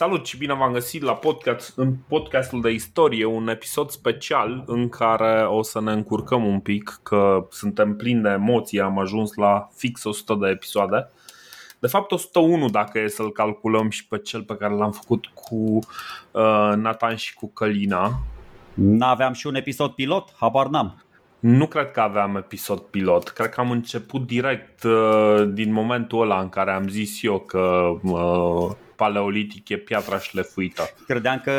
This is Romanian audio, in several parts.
Salut și bine v-am găsit la podcast, în podcastul de istorie, un episod special în care o să ne încurcăm un pic, că suntem plini de emoții, am ajuns la fix 100 de episoade. De fapt 101 dacă e să-l calculăm și pe cel pe care l-am făcut cu uh, Nathan și cu Călina. N-aveam și un episod pilot? Habar n-am. Nu cred că aveam episod pilot. Cred că am început direct uh, din momentul ăla în care am zis eu că uh, paleolitic e piatra șlefuită. Credeam că,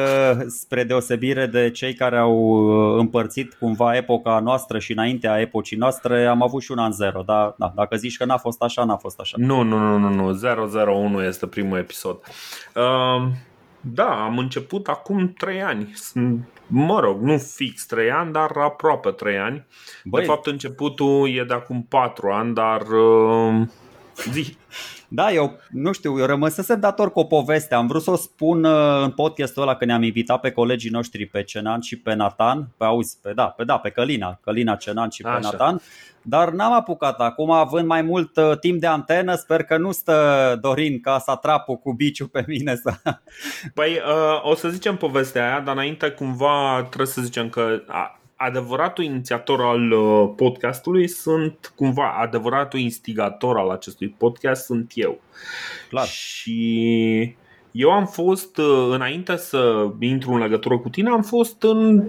spre deosebire de cei care au uh, împărțit cumva epoca noastră și înaintea epocii noastre, am avut și un an zero. Dar da, dacă zici că n-a fost așa, n-a fost așa. Nu, nu, nu, nu, nu. 001 este primul episod. Uh, da, am început acum 3 ani. Mă rog, nu fix 3 ani, dar aproape 3 ani. Băi. De fapt, începutul e de acum 4 ani, dar uh, zi. Da, eu nu știu, eu rămăsesem dator cu o poveste. Am vrut să o spun uh, în podcastul ăla când ne-am invitat pe colegii noștri, pe Cenan și pe Nathan, pe auzi, pe da, pe da, pe Călina, Călina Cenan și pe Așa. Nathan, dar n-am apucat acum, având mai mult uh, timp de antenă, sper că nu stă Dorin ca să atrapă cu biciu pe mine să... Păi, uh, o să zicem povestea aia, dar înainte cumva trebuie să zicem că adevăratul inițiator al uh, podcastului sunt cumva adevăratul instigator al acestui podcast sunt eu. Clar. Și eu am fost, uh, înainte să intru în legătură cu tine, am fost în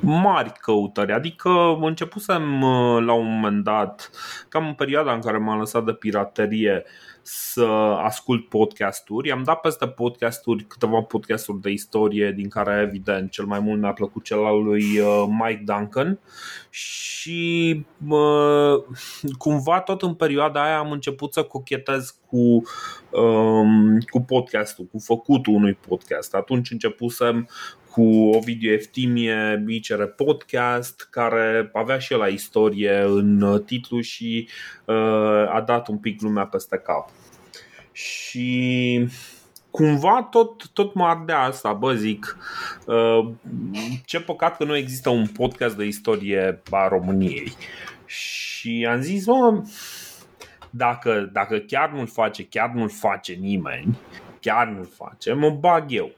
mari căutări. Adică începusem uh, la un moment dat, cam în perioada în care m-am lăsat de piraterie, să ascult podcasturi. Am dat peste podcasturi câteva podcasturi de istorie, din care evident cel mai mult mi-a plăcut cel al lui uh, Mike Duncan și cumva tot în perioada aia am început să cochetez cu, um, cu podcastul, cu făcutul unui podcast. Atunci începusem cu Ovidiu Eftimie, Bicere Podcast, care avea și la istorie în titlu și uh, a dat un pic lumea peste cap. Și cumva tot, tot mă ardea asta, bă, zic uh, ce păcat că nu există un podcast de istorie a României. Și am zis, mă, dacă, dacă chiar nu-l face, chiar nu-l face nimeni, chiar nu-l face, mă bag eu.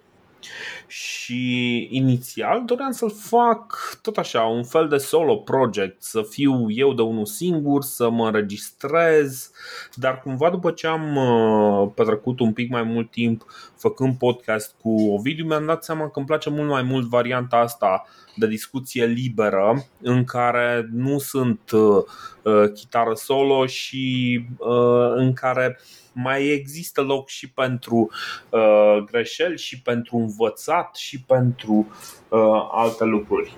Și inițial doream să-l fac tot așa, un fel de solo project, să fiu eu de unul singur, să mă înregistrez, dar cumva după ce am uh, petrecut un pic mai mult timp făcând podcast cu Ovidiu, mi-am dat seama că îmi place mult mai mult varianta asta de discuție liberă în care nu sunt uh, uh chitară solo și uh, în care mai există loc și pentru uh, greșeli și pentru învățat și pentru uh, alte lucruri.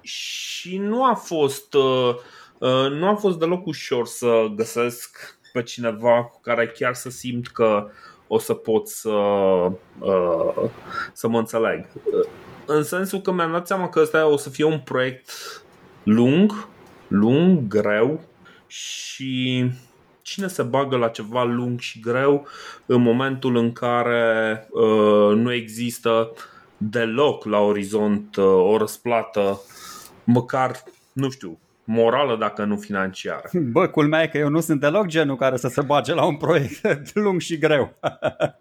Și nu a fost uh, uh, nu a fost deloc ușor să găsesc pe cineva cu care chiar să simt că o să pot să, uh, să mă înțeleg. În sensul că mi-am dat seama că ăsta o să fie un proiect lung, lung, greu și cine se bagă la ceva lung și greu în momentul în care uh, nu există deloc la orizont uh, o răsplată, măcar, nu știu, morală dacă nu financiară. Bă, culmea e că eu nu sunt deloc genul care să se bage la un proiect lung și greu.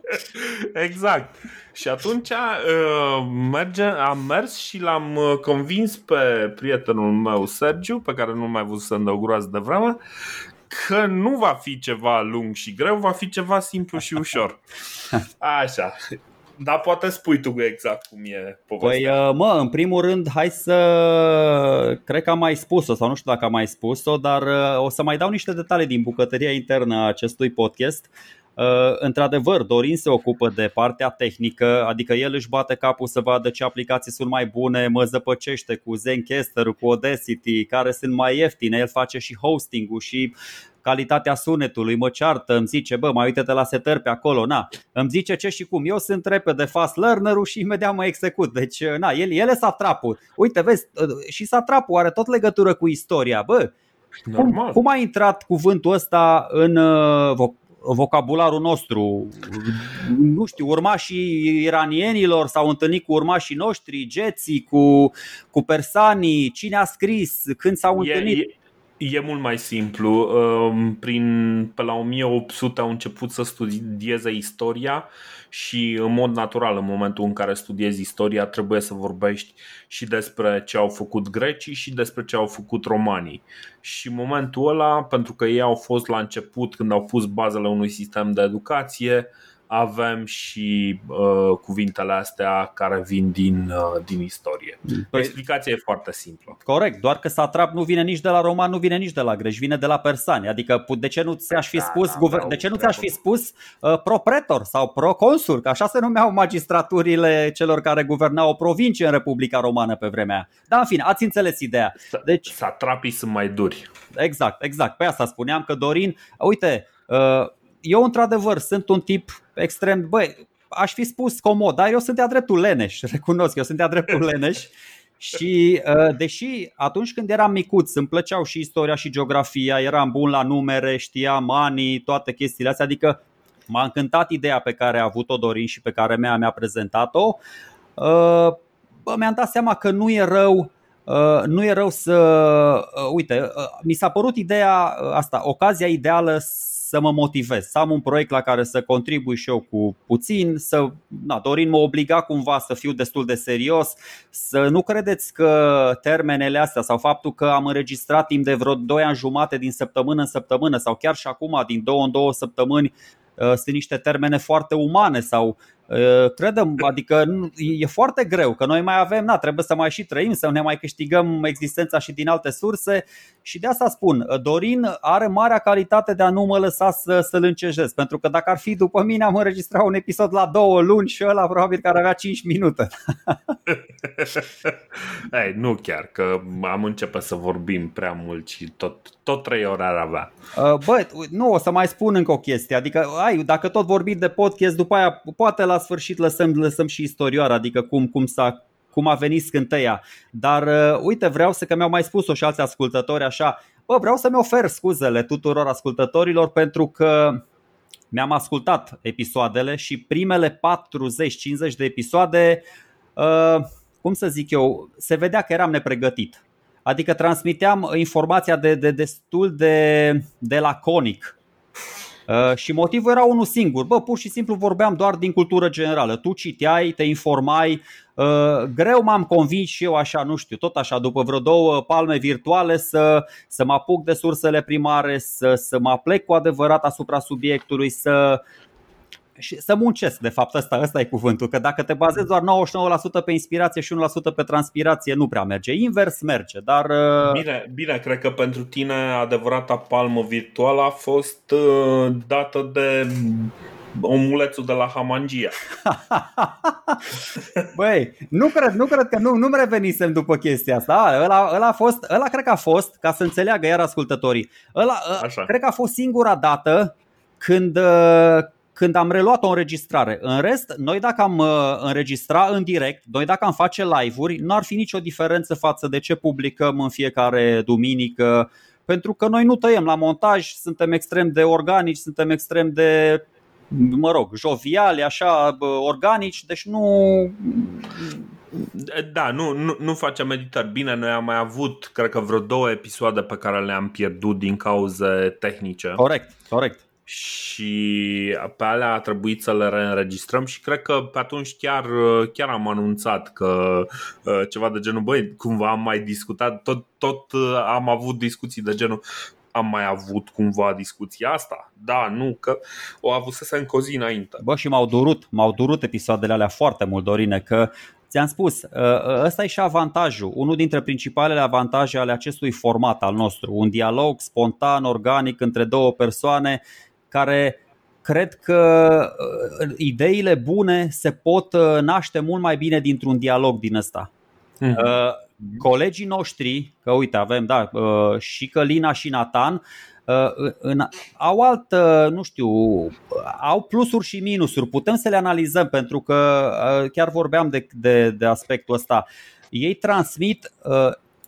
exact. Și atunci uh, merge, am mers și l-am uh, convins pe prietenul meu, Sergiu, pe care nu mai văzut de o groază de vreme, că nu va fi ceva lung și greu, va fi ceva simplu și ușor. Așa. Dar poate spui tu exact cum e povestea. Păi, uh, mă, în primul rând, hai să... Cred că am mai spus-o sau nu știu dacă am mai spus-o, dar uh, o să mai dau niște detalii din bucătăria internă a acestui podcast. Uh, într-adevăr, Dorin se ocupă de partea tehnică, adică el își bate capul să vadă ce aplicații sunt mai bune, mă zăpăcește cu Zencaster, cu Audacity, care sunt mai ieftine, el face și hosting-ul și calitatea sunetului, mă ceartă, îmi zice, bă, mai uite-te la setări pe acolo, na, îmi zice ce și cum. Eu sunt repede fast learner-ul și imediat mă execut. Deci, na, el, el e satrapul. Uite, vezi, și satrapul are tot legătură cu istoria, bă. Cum, cum a intrat cuvântul ăsta în uh, vocabularul nostru. Nu știu, urmașii iranienilor s-au întâlnit cu urmașii noștri, geții, cu, cu persanii, cine a scris, când s-au întâlnit. E, E mult mai simplu. Um, prin, pe la 1800 au început să studieze istoria și în mod natural în momentul în care studiezi istoria trebuie să vorbești și despre ce au făcut grecii și despre ce au făcut romanii. Și în momentul ăla, pentru că ei au fost la început când au pus bazele unui sistem de educație, avem și uh, cuvintele astea care vin din, uh, din istorie. Păi, Explicația e foarte simplă. Corect, doar că satrap nu vine nici de la roman, nu vine nici de la greci, vine de la persani. Adică de ce nu ți-aș fi da, spus, da, guver- de ce nu ți-aș fi spus uh, propretor sau proconsul, că așa se numeau magistraturile celor care guvernau o provincie în Republica Romană pe vremea aia. Dar în fine, ați înțeles ideea. Deci, Satrapii sunt mai duri. Exact, exact. Pe asta spuneam că Dorin, uite, uh, eu într-adevăr sunt un tip extrem, băi, aș fi spus comod, dar eu sunt de-a dreptul leneș, recunosc, eu sunt de-a dreptul leneș și uh, deși atunci când eram micuț îmi plăceau și istoria și geografia, eram bun la numere, știam anii, toate chestiile astea, adică m-a încântat ideea pe care a avut-o Dorin și pe care mea mi-a prezentat-o. Uh, bă, mi-am dat seama că nu e rău Uh, nu e rău să. Uh, uite, uh, mi s-a părut ideea asta, ocazia ideală să mă motivez, să am un proiect la care să contribui și eu cu puțin, să, na, Dorin mă obliga cumva să fiu destul de serios, să nu credeți că termenele astea sau faptul că am înregistrat timp de vreo 2 ani jumate din săptămână în săptămână sau chiar și acum din 2 în 2 săptămâni sunt niște termene foarte umane sau Credem, adică e foarte greu, că noi mai avem, na, trebuie să mai și trăim, să ne mai câștigăm existența și din alte surse și de asta spun, Dorin are marea calitate de a nu mă lăsa să, să-l încejez, pentru că dacă ar fi după mine am înregistrat un episod la două luni și ăla probabil că ar avea 5 minute. Ei, nu chiar, că am început să vorbim prea mult și tot, tot trei ore ar avea. Bă, nu, o să mai spun încă o chestie, adică ai, dacă tot vorbim de podcast, după aia poate la sfârșit lăsăm, lăsăm și istorioara, adică cum, cum, s-a, cum a venit scânteia. Dar uh, uite, vreau să, că mi-au mai spus-o și alți ascultători așa, bă, vreau să-mi ofer scuzele tuturor ascultătorilor pentru că mi-am ascultat episoadele și primele 40-50 de episoade, uh, cum să zic eu, se vedea că eram nepregătit. Adică transmiteam informația de, de destul de, de laconic Uh, și motivul era unul singur. Bă, pur și simplu vorbeam doar din cultură generală. Tu citeai, te informai. Uh, greu m-am convins și eu așa, nu știu, tot așa, după vreo două palme virtuale să, să mă apuc de sursele primare, să, să mă aplec cu adevărat asupra subiectului, să, și să muncesc, de fapt, ăsta, ăsta e cuvântul, că dacă te bazezi doar 99% pe inspirație și 1% pe transpirație, nu prea merge. Invers merge, dar... Uh, bine, bine cred că pentru tine adevărata palmă virtuală a fost uh, dată de omulețul de la Hamangia. Băi, nu cred, nu cred că nu, nu-mi revenisem după chestia asta. Ăla, ăla, a fost, ăla cred că a fost, ca să înțeleagă iar ascultătorii, ăla, Așa. cred că a fost singura dată când, uh, când am reluat o înregistrare. În rest, noi dacă am uh, înregistra în direct, noi dacă am face live-uri, nu ar fi nicio diferență față de ce publicăm în fiecare duminică, pentru că noi nu tăiem la montaj, suntem extrem de organici, suntem extrem de mă rog, joviali, așa, organici, deci nu... Da, nu, nu, nu facem editări. Bine, noi am mai avut, cred că vreo două episoade pe care le-am pierdut din cauze tehnice. Corect, corect și pe alea a trebuit să le reînregistrăm și cred că pe atunci chiar, chiar am anunțat că uh, ceva de genul, băi, cumva am mai discutat, tot, tot uh, am avut discuții de genul, am mai avut cumva discuția asta? Da, nu, că o avusese încă o zi înainte. Bă, și m-au durut, m-au durut episoadele alea foarte mult, Dorine, că Ți-am spus, uh, ăsta e și avantajul, unul dintre principalele avantaje ale acestui format al nostru, un dialog spontan, organic între două persoane care cred că uh, ideile bune se pot uh, naște mult mai bine dintr-un dialog din ăsta. Mm-hmm. Colegii noștri, că uite, avem da, și Călina și Nathan, în, au alt, nu știu, au plusuri și minusuri. Putem să le analizăm pentru că chiar vorbeam de, de, de aspectul ăsta. Ei transmit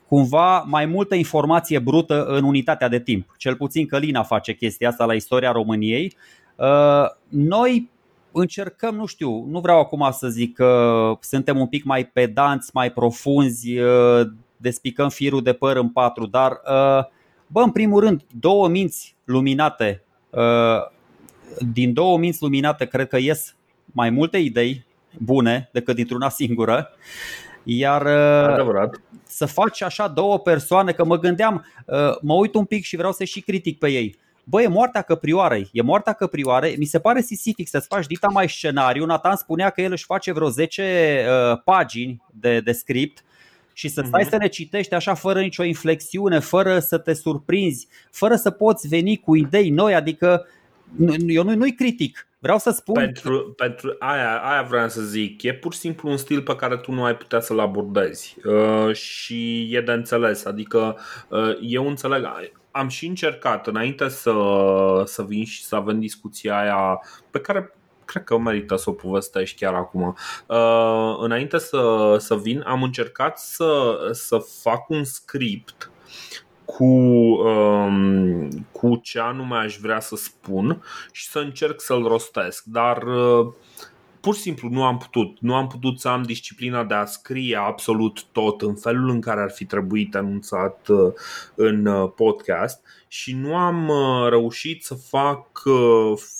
cumva mai multă informație brută în unitatea de timp. Cel puțin Călina face chestia asta la istoria României. Uh, noi încercăm, nu știu, nu vreau acum să zic că suntem un pic mai pedanți, mai profunzi, uh, despicăm firul de păr în patru, dar uh, Bă, în primul rând, două minți luminate, din două minți luminate cred că ies mai multe idei bune decât dintr-una singură. Iar Adevărat. să faci așa două persoane, că mă gândeam, mă uit un pic și vreau să și critic pe ei. Bă, e moartea căprioarei, e moartea căprioare, mi se pare sisific să-ți faci dita mai scenariu. Nathan spunea că el își face vreo 10 uh, pagini de, de script și să stai uh-huh. să ne citești așa fără nicio inflexiune, fără să te surprinzi, fără să poți veni cu idei noi, adică eu nu, nu-i critic, Vreau să spun. Pentru, pentru aia, aia vreau să zic. E pur și simplu un stil pe care tu nu ai putea să-l abordezi uh, și e de înțeles. Adică uh, eu înțeleg. Am și încercat înainte să, să vin și să avem discuția aia pe care cred că merită să o povestești chiar acum. Uh, înainte să, să vin, am încercat să, să fac un script cu, um, cu ce anume aș vrea să spun și să încerc să-l rostesc. Dar uh, pur și simplu nu am putut. Nu am putut să am disciplina de a scrie absolut tot în felul în care ar fi trebuit anunțat uh, în uh, podcast și nu am uh, reușit să fac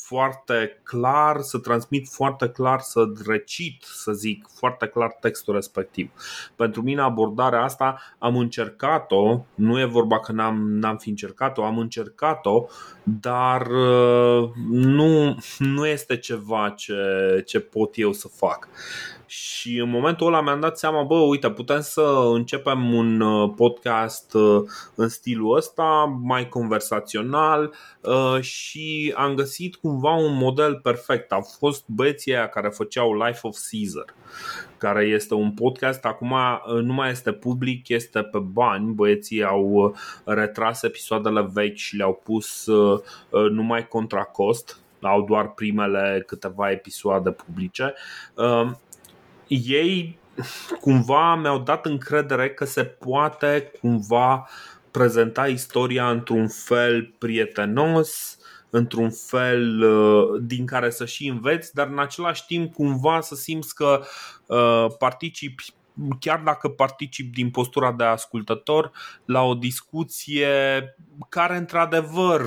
foarte clar, să transmit foarte clar, să recit, să zic, foarte clar textul respectiv. Pentru mine abordarea asta am încercat-o, nu e vorba că n-am, n-am fi încercat-o, am încercat-o, dar nu, nu este ceva ce, ce pot eu să fac. Și în momentul ăla mi-am dat seama, bă, uite, putem să începem un uh, podcast uh, în stilul ăsta, mai conversațional uh, și am găsit cumva un model perfect. Au fost băieții aia care făceau Life of Caesar care este un podcast. Acum nu mai este public, este pe bani. Băieții au retras episoadele vechi și le-au pus numai contra cost au doar primele câteva episoade publice. Uh, ei cumva mi-au dat încredere că se poate cumva prezenta istoria într-un fel prietenos, într-un fel uh, din care să și înveți, dar în același timp cumva să simți că uh, participi chiar dacă particip din postura de ascultător la o discuție care într-adevăr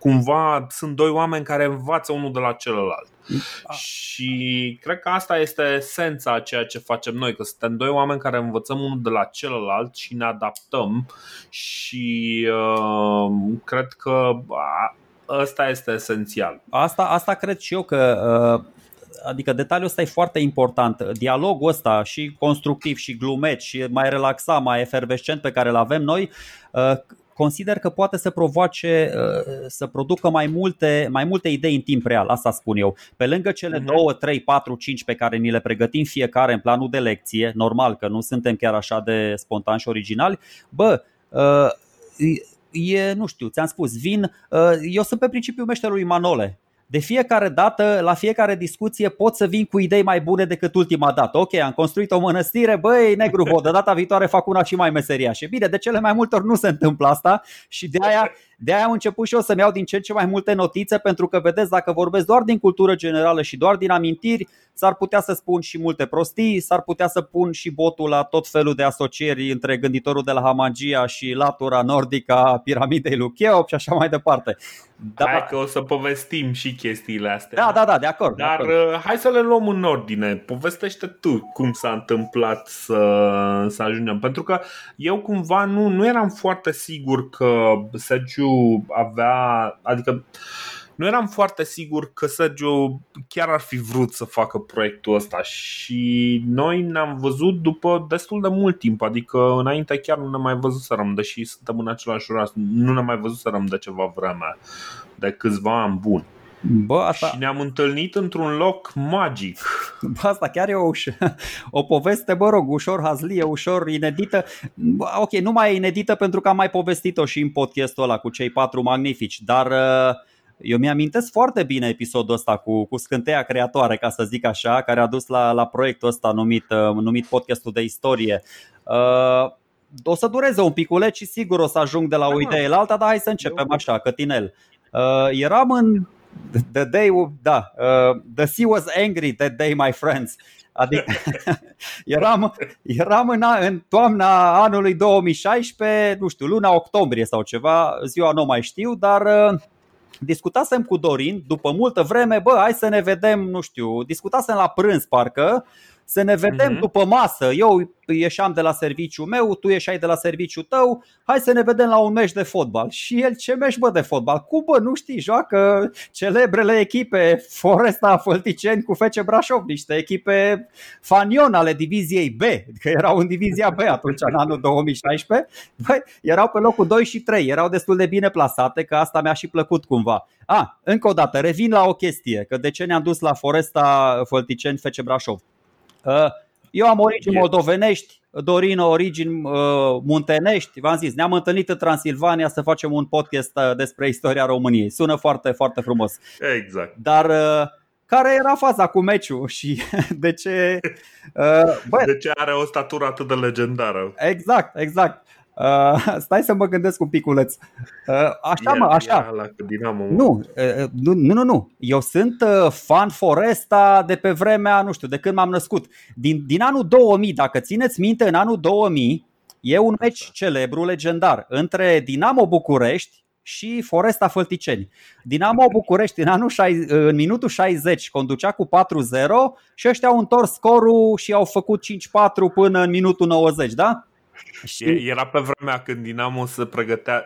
cumva sunt doi oameni care învață unul de la celălalt. Da. Și cred că asta este esența a ceea ce facem noi, că suntem doi oameni care învățăm unul de la celălalt și ne adaptăm și uh, cred că ăsta este esențial. Asta, asta cred și eu că uh adică detaliul ăsta e foarte important. Dialogul ăsta și constructiv și glumeț și mai relaxat, mai efervescent pe care îl avem noi, uh, consider că poate să provoace, uh, să producă mai multe, mai multe idei în timp real, asta spun eu. Pe lângă cele 2, 3, 4, 5 pe care ni le pregătim fiecare în planul de lecție, normal că nu suntem chiar așa de spontani și originali, bă, uh, e, nu știu, ți-am spus, vin, eu sunt pe principiul meșterului Manole de fiecare dată, la fiecare discuție pot să vin cu idei mai bune decât ultima dată. Ok, am construit o mănăstire, băi, negru de data viitoare fac una și mai meseriașă. Bine, de cele mai multe ori nu se întâmplă asta și de aia de aia am început și eu să-mi iau din ce în ce mai multe notițe pentru că, vedeți, dacă vorbesc doar din cultură generală și doar din amintiri, s-ar putea să spun și multe prostii, s-ar putea să pun și botul la tot felul de asocieri între gânditorul de la Hamagia și latura nordică a piramidei lui Cheop și așa mai departe. Da. Hai că o să povestim și chestiile astea. Da, da, da, de acord. Dar de acord. Uh, hai să le luăm în ordine. Povestește tu cum s-a întâmplat să, să ajungem. Pentru că eu cumva nu, nu eram foarte sigur că Sergiu avea, adică nu eram foarte sigur că Sergio chiar ar fi vrut să facă proiectul ăsta și noi ne-am văzut după destul de mult timp, adică înainte chiar nu ne mai văzusărăm, deși suntem în același oraș, nu ne mai văzusărăm de ceva vreme, de câțiva ani buni. Bă, asta... Și ne-am întâlnit într-un loc magic. Bă, asta chiar e o, uș- o poveste, mă rog, ușor hazlie, ușor inedită. Ok, nu mai e inedită pentru că am mai povestit-o și în podcastul ăla cu cei patru magnifici, dar uh, eu mi-amintesc foarte bine episodul ăsta cu, cu scânteia creatoare, ca să zic așa, care a dus la, la proiectul ăsta numit, uh, numit podcastul de istorie. Uh, o să dureze un piculeț și sigur o să ajung de la o da, idee la alta, dar hai să începem așa, cătinel. Uh, eram în the day, da, uh, the sea was angry that day, my friends. Adică eram, eram în, în toamna anului 2016, nu știu, luna octombrie sau ceva, ziua nu mai știu, dar uh, discutasem cu Dorin după multă vreme, bă, hai să ne vedem, nu știu, discutasem la prânz parcă să ne vedem uh-huh. după masă. Eu ieșeam de la serviciu meu, tu ieșai de la serviciu tău, hai să ne vedem la un meci de fotbal. Și el, ce meci bă de fotbal? Cum bă, nu știi, joacă celebrele echipe Foresta Fălticeni cu Fece Brașov, niște echipe fanion ale diviziei B, că erau în divizia B atunci în anul 2016. Băi, erau pe locul 2 și 3, erau destul de bine plasate, că asta mi-a și plăcut cumva. A, ah, încă o dată, revin la o chestie, că de ce ne-am dus la Foresta Fălticeni Fece Brașov? Uh, eu am origini moldovenești, Dorin origini uh, muntenești. V-am zis, ne-am întâlnit în Transilvania să facem un podcast uh, despre istoria României. Sună foarte, foarte frumos. Exact. Dar care era faza cu meciul și de ce... Bă, de ce are o statură atât de legendară? Exact, exact. Uh, stai să mă gândesc un piculeț. Uh, așa, mă, așa. La Dinamo, nu, uh, nu, nu, nu. Eu sunt uh, fan Foresta de pe vremea, nu știu, de când m-am născut. Din, din anul 2000, dacă țineți minte, în anul 2000 e un meci celebru, legendar, între Dinamo București și Foresta Fălticeni. Dinamo București în, anul 60, în minutul 60 conducea cu 4-0 și ăștia au întors scorul și au făcut 5-4 până în minutul 90, da? Și... Era pe vremea când Dinamo se pregătea,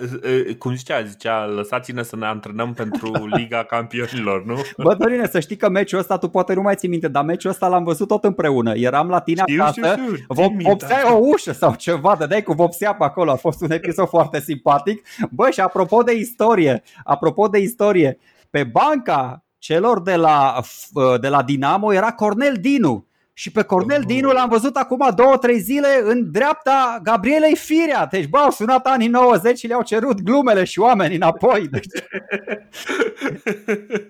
cum zicea, zicea, lăsați-ne să ne antrenăm pentru Liga Campionilor, nu? Bă, Dorine, să știi că meciul ăsta, tu poate nu mai ții minte, dar meciul ăsta l-am văzut tot împreună. Eram la tine știu, acasă, știu, știu. Vop, vopseai o ușă sau ceva, dădeai cu vopsea pe acolo, a fost un episod foarte simpatic. Bă, și apropo de istorie, apropo de istorie, pe banca celor de la, de la Dinamo era Cornel Dinu și pe Cornel Dinu l-am văzut acum două, trei zile în dreapta Gabrielei Firea. Deci, bă, au sunat anii 90 și le-au cerut glumele și oamenii înapoi. Deci...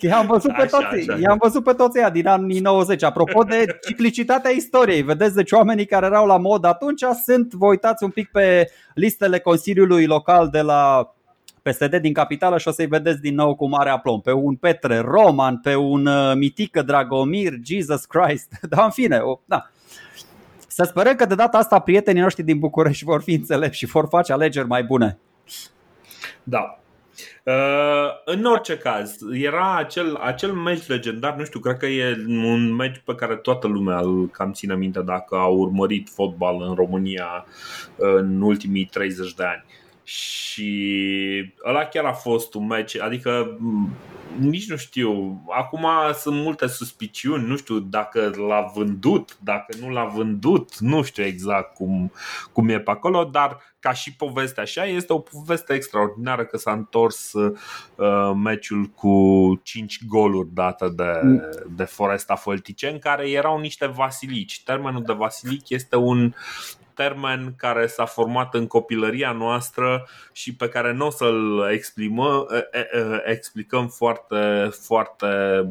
i-am, văzut pe toți, așa, așa. i-am văzut pe toți ăia din anii 90. Apropo de ciclicitatea istoriei, vedeți, deci oamenii care erau la mod atunci sunt, vă uitați un pic pe listele Consiliului Local de la PSD din capitală și o să-i vedeți din nou cu mare aplom. Pe un Petre Roman, pe un uh, Mitică Dragomir, Jesus Christ. Dar în fine, o, da. Să sperăm că de data asta prietenii noștri din București vor fi înțelepți și vor face alegeri mai bune. Da, Uh, în orice caz, era acel, acel meci legendar, nu știu, cred că e un meci pe care toată lumea îl cam ține minte dacă a urmărit fotbal în România în ultimii 30 de ani. Și ăla chiar a fost un match, adică nici nu știu, acum sunt multe suspiciuni, nu știu dacă l-a vândut, dacă nu l-a vândut, nu știu exact cum, cum e pe acolo, dar ca și poveste așa, este o poveste extraordinară că s-a întors uh, meciul cu 5 goluri date de, de Foresta Fălticeni, care erau niște vasilici. Termenul de vasilic este un termen care s-a format în copilăria noastră și pe care nu o să-l exprimă, explicăm foarte, foarte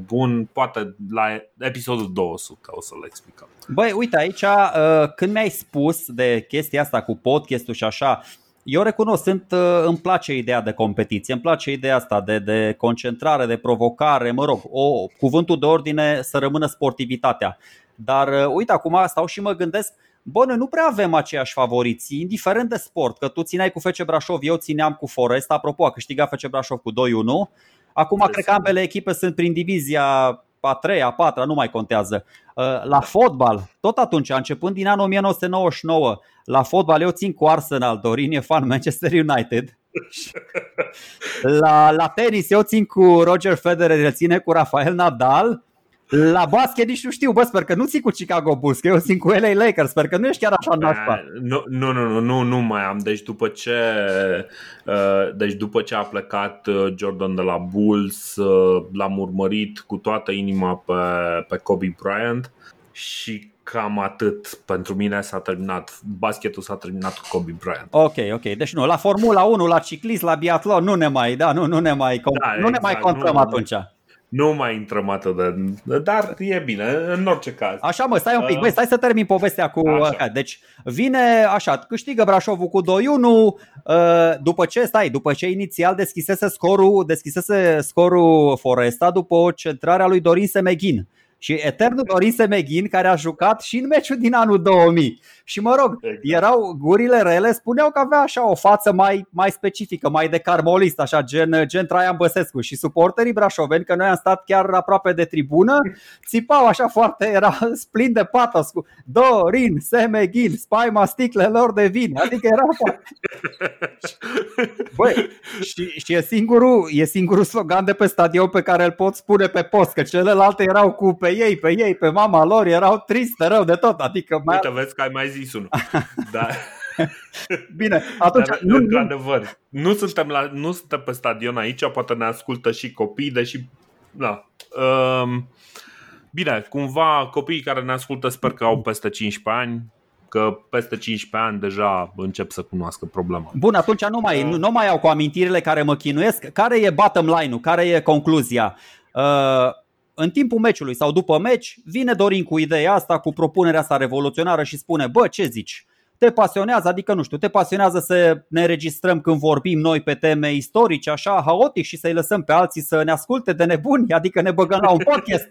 bun, poate la episodul 200 o să-l explicăm. Băi, uite aici, uh, când mi-ai spus de chestia asta cu podcastul și așa, eu recunosc, sunt, uh, îmi place ideea de competiție, îmi place ideea asta de, de concentrare, de provocare, mă rog, o, cuvântul de ordine să rămână sportivitatea. Dar uh, uite, acum stau și mă gândesc, bă, noi nu prea avem aceiași favoriți, indiferent de sport, că tu țineai cu FC Brașov, eu țineam cu Forest, apropo, a câștigat FC Brașov cu 2-1. Acum cred că ambele echipe sunt prin divizia a treia, a patra, nu mai contează. Uh, la fotbal, tot atunci, începând din anul 1999, la fotbal eu țin cu Arsenal, Dorin e fan Manchester United. La, la tenis eu țin cu Roger Federer, el ține cu Rafael Nadal la basket nici nu știu, bă, sper că nu ții cu Chicago Bulls, că eu țin cu LA Lakers, sper că nu ești chiar așa nașpa. Nu, nu, nu, nu, nu mai am. Deci după ce uh, deci după ce a plecat uh, Jordan de la Bulls, uh, l-am urmărit cu toată inima pe, pe Kobe Bryant și cam atât. Pentru mine s-a terminat, basketul s-a terminat cu Kobe Bryant. Ok, ok. Deci nu, la Formula 1, la ciclist, la biatlon, nu ne mai, da, nu, nu ne mai, da, nu exact, ne mai exact, contrăm nu, atunci. nu mai intrăm atât de... Dar e bine, în orice caz. Așa mă, stai un pic, uh, băi, stai să termin povestea cu... Așa. Deci vine așa, câștigă Brașovul cu 2-1, uh, după ce, stai, după ce inițial deschisese scorul, deschisese scorul Foresta după o centrare a lui Dorin Semeghin și eternul Dorin Semeghin care a jucat și în meciul din anul 2000. Și mă rog, exact. erau gurile rele, spuneau că avea așa o față mai, mai specifică, mai de carmolist, așa gen, gen Traian Băsescu și suporterii brașoveni, că noi am stat chiar aproape de tribună, țipau așa foarte, era splin de patos cu Dorin Semeghin, spaima sticlelor de vin, adică era Băi, și, și e, singurul, e singurul slogan de pe stadion pe care îl pot spune pe post, că celelalte erau cu pe ei, pe ei, pe mama lor, erau triste rău de tot. Adică mai... Uite, vezi că ai mai zis unul. da. Bine, atunci... Dar, nu, într-adevăr, nu suntem, la, nu suntem pe stadion aici, poate ne ascultă și copii, deși... Da. Um, bine, cumva copiii care ne ascultă sper că au peste 15 ani, că peste 15 ani deja încep să cunoască problema. Bun, atunci nu mai, nu, nu mai au cu amintirile care mă chinuiesc. Care e bottom line-ul? Care e concluzia? Uh, în timpul meciului sau după meci, vine Dorin cu ideea asta, cu propunerea asta revoluționară și spune, bă, ce zici? Te pasionează, adică nu știu, te pasionează să ne înregistrăm când vorbim noi pe teme istorice, așa, haotic și să-i lăsăm pe alții să ne asculte de nebuni, adică ne băgăm la un podcast.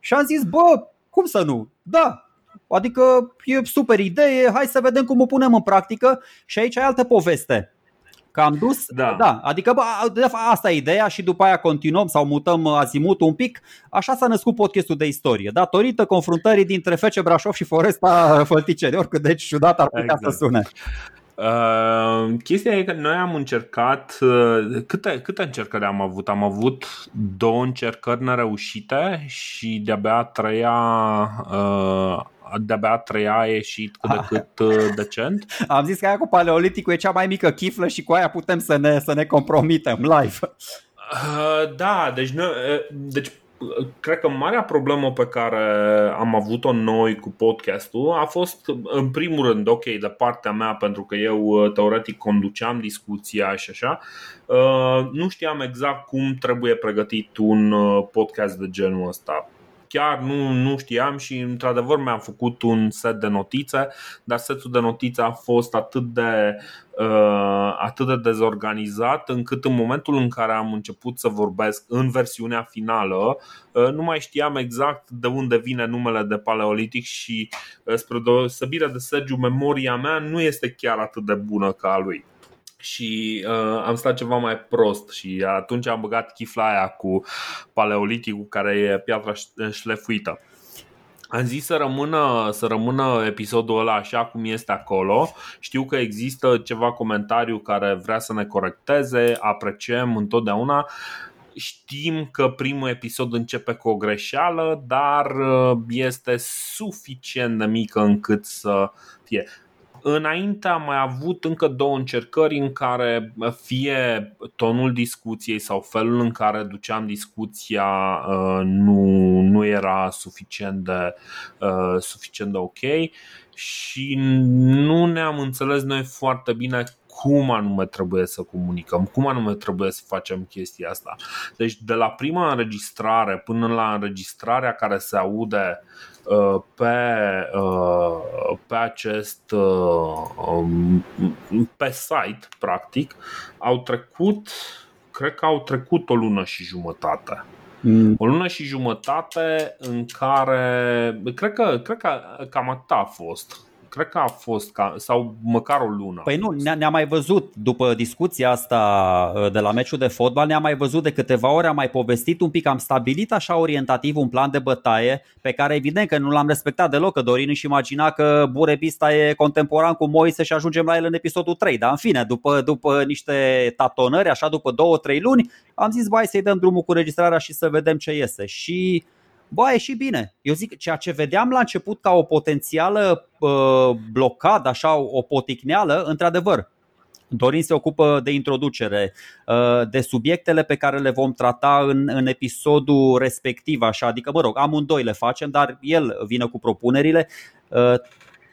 și am zis, bă, cum să nu? Da, Adică e super idee, hai să vedem cum o punem în practică și aici ai altă poveste. Că am dus, da, da adică bă, de fapt, asta e ideea și după aia continuăm sau mutăm azimutul un pic. Așa s-a născut podcastul de istorie, datorită confruntării dintre Fece Brașov și Foresta Fălticeni, oricât de ciudat ar putea exact. să sune. Uh, chestia e că noi am încercat uh, câte, câte încercări am avut? Am avut două încercări nereușite și de-abia treia uh, de-abia treia a ieșit cât de cât uh, decent. Am zis că aia cu paleoliticul e cea mai mică chiflă și cu aia putem să ne, să ne compromitem live. Uh, da, deci, nu, uh, deci cred că marea problemă pe care am avut-o noi cu podcastul a fost, în primul rând, ok, de partea mea, pentru că eu teoretic conduceam discuția și așa, nu știam exact cum trebuie pregătit un podcast de genul ăsta chiar nu, nu știam și într-adevăr mi-am făcut un set de notițe, dar setul de notițe a fost atât de, uh, atât de dezorganizat încât în momentul în care am început să vorbesc în versiunea finală, uh, nu mai știam exact de unde vine numele de paleolitic și uh, spre deosebire de Sergiu, memoria mea nu este chiar atât de bună ca a lui și uh, am stat ceva mai prost și atunci am băgat chifla aia cu paleoliticul care e piatra șlefuită. Am zis să rămână, să rămână episodul ăla așa cum este acolo. Știu că există ceva comentariu care vrea să ne corecteze, apreciem întotdeauna. Știm că primul episod începe cu o greșeală, dar uh, este suficient de mică încât să fie. Înainte am mai avut încă două încercări în care fie tonul discuției sau felul în care duceam discuția uh, nu, nu era suficient de, uh, suficient de ok și nu ne-am înțeles noi foarte bine cum anume trebuie să comunicăm, cum anume trebuie să facem chestia asta. Deci de la prima înregistrare până la înregistrarea care se aude uh, pe, uh, pe acest uh, um, pe site practic au trecut cred că au trecut o lună și jumătate mm. O lună și jumătate în care cred că, cred că cam atât a fost cred că a fost ca, sau măcar o lună. Păi nu, ne-a, ne mai văzut după discuția asta uh, de la meciul de fotbal, ne-a mai văzut de câteva ori, am mai povestit un pic, am stabilit așa orientativ un plan de bătaie pe care evident că nu l-am respectat deloc, că Dorin își imagina că Burebista e contemporan cu Moise și ajungem la el în episodul 3, dar în fine, după, după niște tatonări, așa după 2-3 luni, am zis, bai să-i dăm drumul cu registrarea și să vedem ce iese. Și bă, a ieșit bine. Eu zic, ceea ce vedeam la început ca o potențială uh, blocadă, așa, o poticneală, într-adevăr, Dorin se ocupă de introducere, uh, de subiectele pe care le vom trata în, în episodul respectiv, așa, adică, mă rog, amândoi le facem, dar el vine cu propunerile. Uh,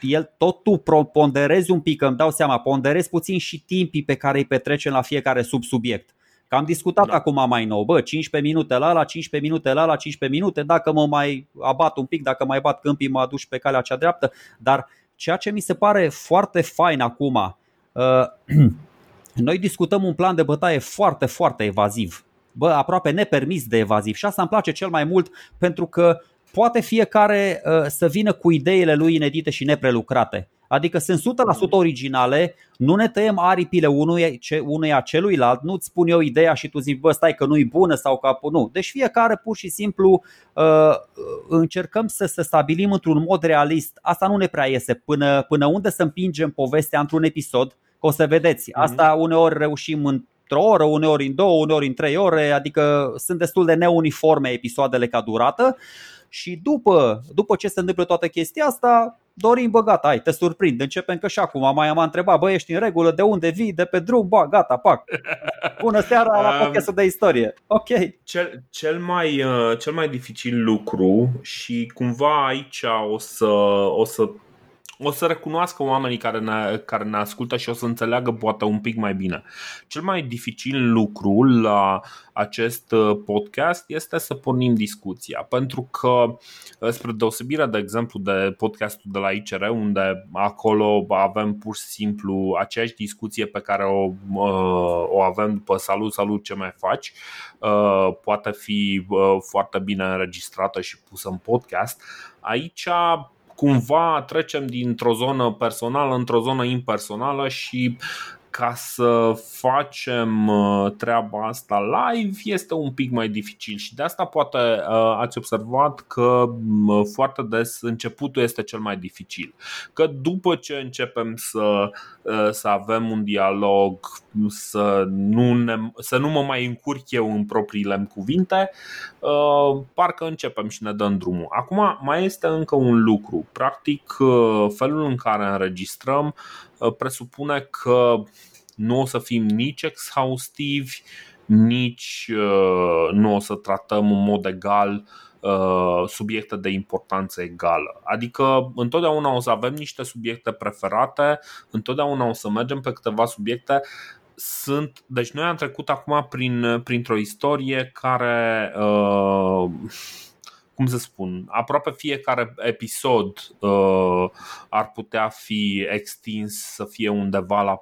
el tot tu ponderezi un pic, îmi dau seama, ponderezi puțin și timpii pe care îi petrecem la fiecare subsubiect Că am discutat da. acum mai nou, bă, 15 minute la la, 15 minute la la, 15 minute, dacă mă mai abat un pic, dacă mai bat câmpii, mă aduci pe calea cea dreaptă, dar ceea ce mi se pare foarte fain acum, uh, noi discutăm un plan de bătaie foarte, foarte evaziv. Bă, aproape nepermis de evaziv și asta îmi place cel mai mult pentru că poate fiecare uh, să vină cu ideile lui inedite și neprelucrate. Adică sunt 100% originale, nu ne tăiem aripile unuia, unuia celuilalt, nu-ți spun eu ideea și tu zici, bă, stai că nu-i bună sau că nu. Deci fiecare pur și simplu uh, încercăm să, să stabilim într-un mod realist. Asta nu ne prea iese până, până unde să împingem povestea într-un episod, că o să vedeți. Mhm. Asta uneori reușim în într-o oră, uneori în două, uneori în trei ore, adică sunt destul de neuniforme episoadele ca durată și după, după ce se întâmplă toată chestia asta, Dorin, bă, gata, hai, te surprind, începem că și acum mai am întrebat, bă, ești în regulă, de unde vii, de pe drum, bă, gata, pac. Bună seara la podcastul de istorie. Ok. Cel, cel, mai, uh, cel mai dificil lucru și cumva aici o să, o să o să recunoască oamenii care ne, care ne ascultă și o să înțeleagă poate un pic mai bine. Cel mai dificil lucru la acest uh, podcast este să pornim discuția, pentru că, uh, spre deosebire, de exemplu, de podcastul de la ICR, unde acolo avem pur și simplu aceeași discuție pe care o, uh, o avem după salut, salut, ce mai faci, poate fi foarte bine înregistrată și pusă în podcast. Aici cumva trecem dintr-o zonă personală într-o zonă impersonală și ca să facem uh, treaba asta live este un pic mai dificil și de asta poate uh, ați observat că foarte des începutul este cel mai dificil. Că după ce începem să, uh, să avem un dialog, să nu, ne, să nu mă mai încurc eu în propriile cuvinte, parcă începem și ne dăm drumul. Acum mai este încă un lucru. Practic, felul în care înregistrăm Uh, presupune că nu o să fim nici exhaustivi, nici uh, nu o să tratăm în mod egal uh, subiecte de importanță egală. Adică întotdeauna o să avem niște subiecte preferate, întotdeauna o să mergem pe câteva subiecte. Sunt, deci noi am trecut acum prin, printr-o istorie care uh, cum să spun, aproape fiecare episod uh, ar putea fi extins să fie undeva la 4-5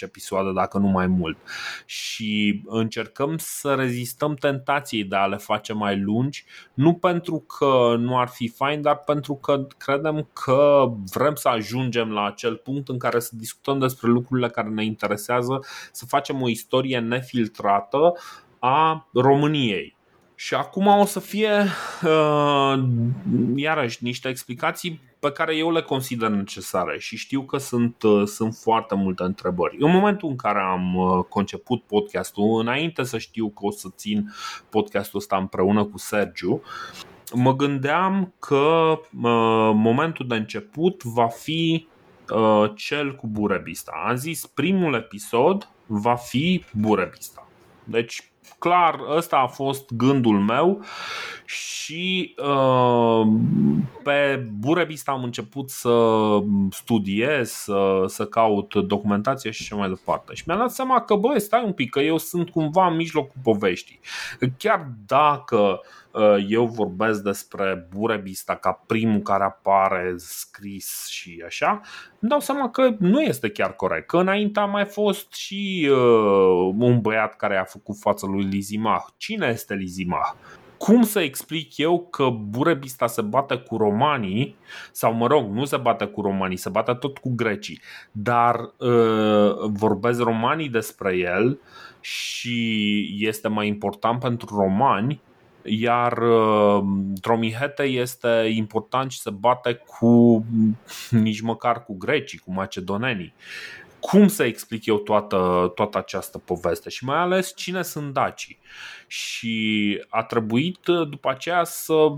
episoade, dacă nu mai mult. Și încercăm să rezistăm tentației de a le face mai lungi, nu pentru că nu ar fi fain, dar pentru că credem că vrem să ajungem la acel punct în care să discutăm despre lucrurile care ne interesează, să facem o istorie nefiltrată a României și acum o să fie, uh, iarăși, niște explicații pe care eu le consider necesare și știu că sunt, uh, sunt foarte multe întrebări. În momentul în care am uh, conceput podcastul, înainte să știu că o să țin podcastul ăsta împreună cu Sergiu, mă gândeam că uh, momentul de început va fi uh, cel cu Burebista. Am zis primul episod va fi Burebista. Deci clar, ăsta a fost gândul meu și uh, pe Burebista am început să studiez, să, să caut documentație și așa mai departe. Și mi-am dat seama că, băi, stai un pic, că eu sunt cumva în mijlocul poveștii. Chiar dacă uh, Uh, eu vorbesc despre Burebista ca primul care apare scris și așa, îmi dau seama că nu este chiar corect. Că înainte a mai fost și uh, un băiat care a făcut față lui Lizimah. Cine este Lizimah? cum să explic eu că Burebista se bate cu romanii, sau mă rog, nu se bate cu romanii, se bate tot cu grecii, dar uh, vorbesc romanii despre el și este mai important pentru romani iar uh, Dromihete este important și se bate cu nici măcar cu grecii, cu macedonenii. Cum să explic eu toată, toată această poveste și mai ales cine sunt dacii? Și a trebuit uh, după aceea să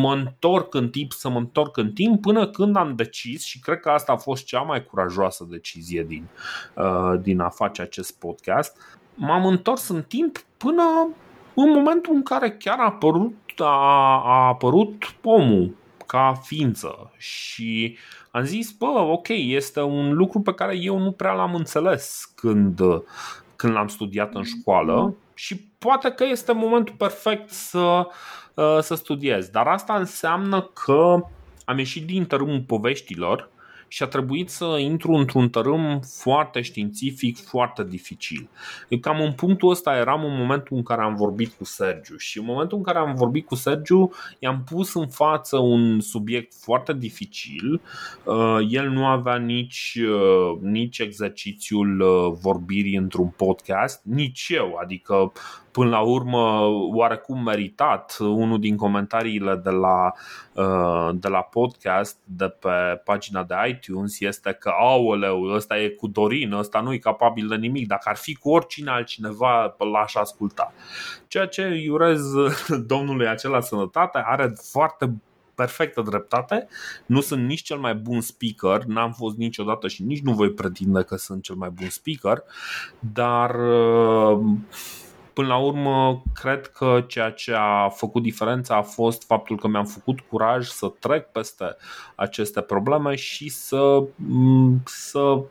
mă întorc în timp, să mă întorc în timp până când am decis și cred că asta a fost cea mai curajoasă decizie din, uh, din a face acest podcast. M-am întors în timp până în momentul în care chiar a apărut, a, a apărut omul ca ființă și am zis, bă, ok, este un lucru pe care eu nu prea l-am înțeles când, când l-am studiat în școală și poate că este momentul perfect să, să studiez. Dar asta înseamnă că am ieșit din tărâmul poveștilor și a trebuit să intru într-un tărâm foarte științific, foarte dificil. Eu cam în punctul ăsta eram în momentul în care am vorbit cu Sergiu și în momentul în care am vorbit cu Sergiu i-am pus în față un subiect foarte dificil. Uh, el nu avea nici, uh, nici exercițiul uh, vorbirii într-un podcast, nici eu, adică până la urmă oarecum meritat. Unul din comentariile de la, uh, de la podcast de pe pagina de iTunes este că aoleu, ăsta e cu Dorin, ăsta nu e capabil de nimic, dacă ar fi cu oricine altcineva l-aș asculta. Ceea ce îi urez domnului acela sănătate, are foarte perfectă dreptate. Nu sunt nici cel mai bun speaker, n-am fost niciodată și nici nu voi pretinde că sunt cel mai bun speaker, dar uh, Până la urmă, cred că ceea ce a făcut diferența a fost faptul că mi-am făcut curaj să trec peste aceste probleme și să, să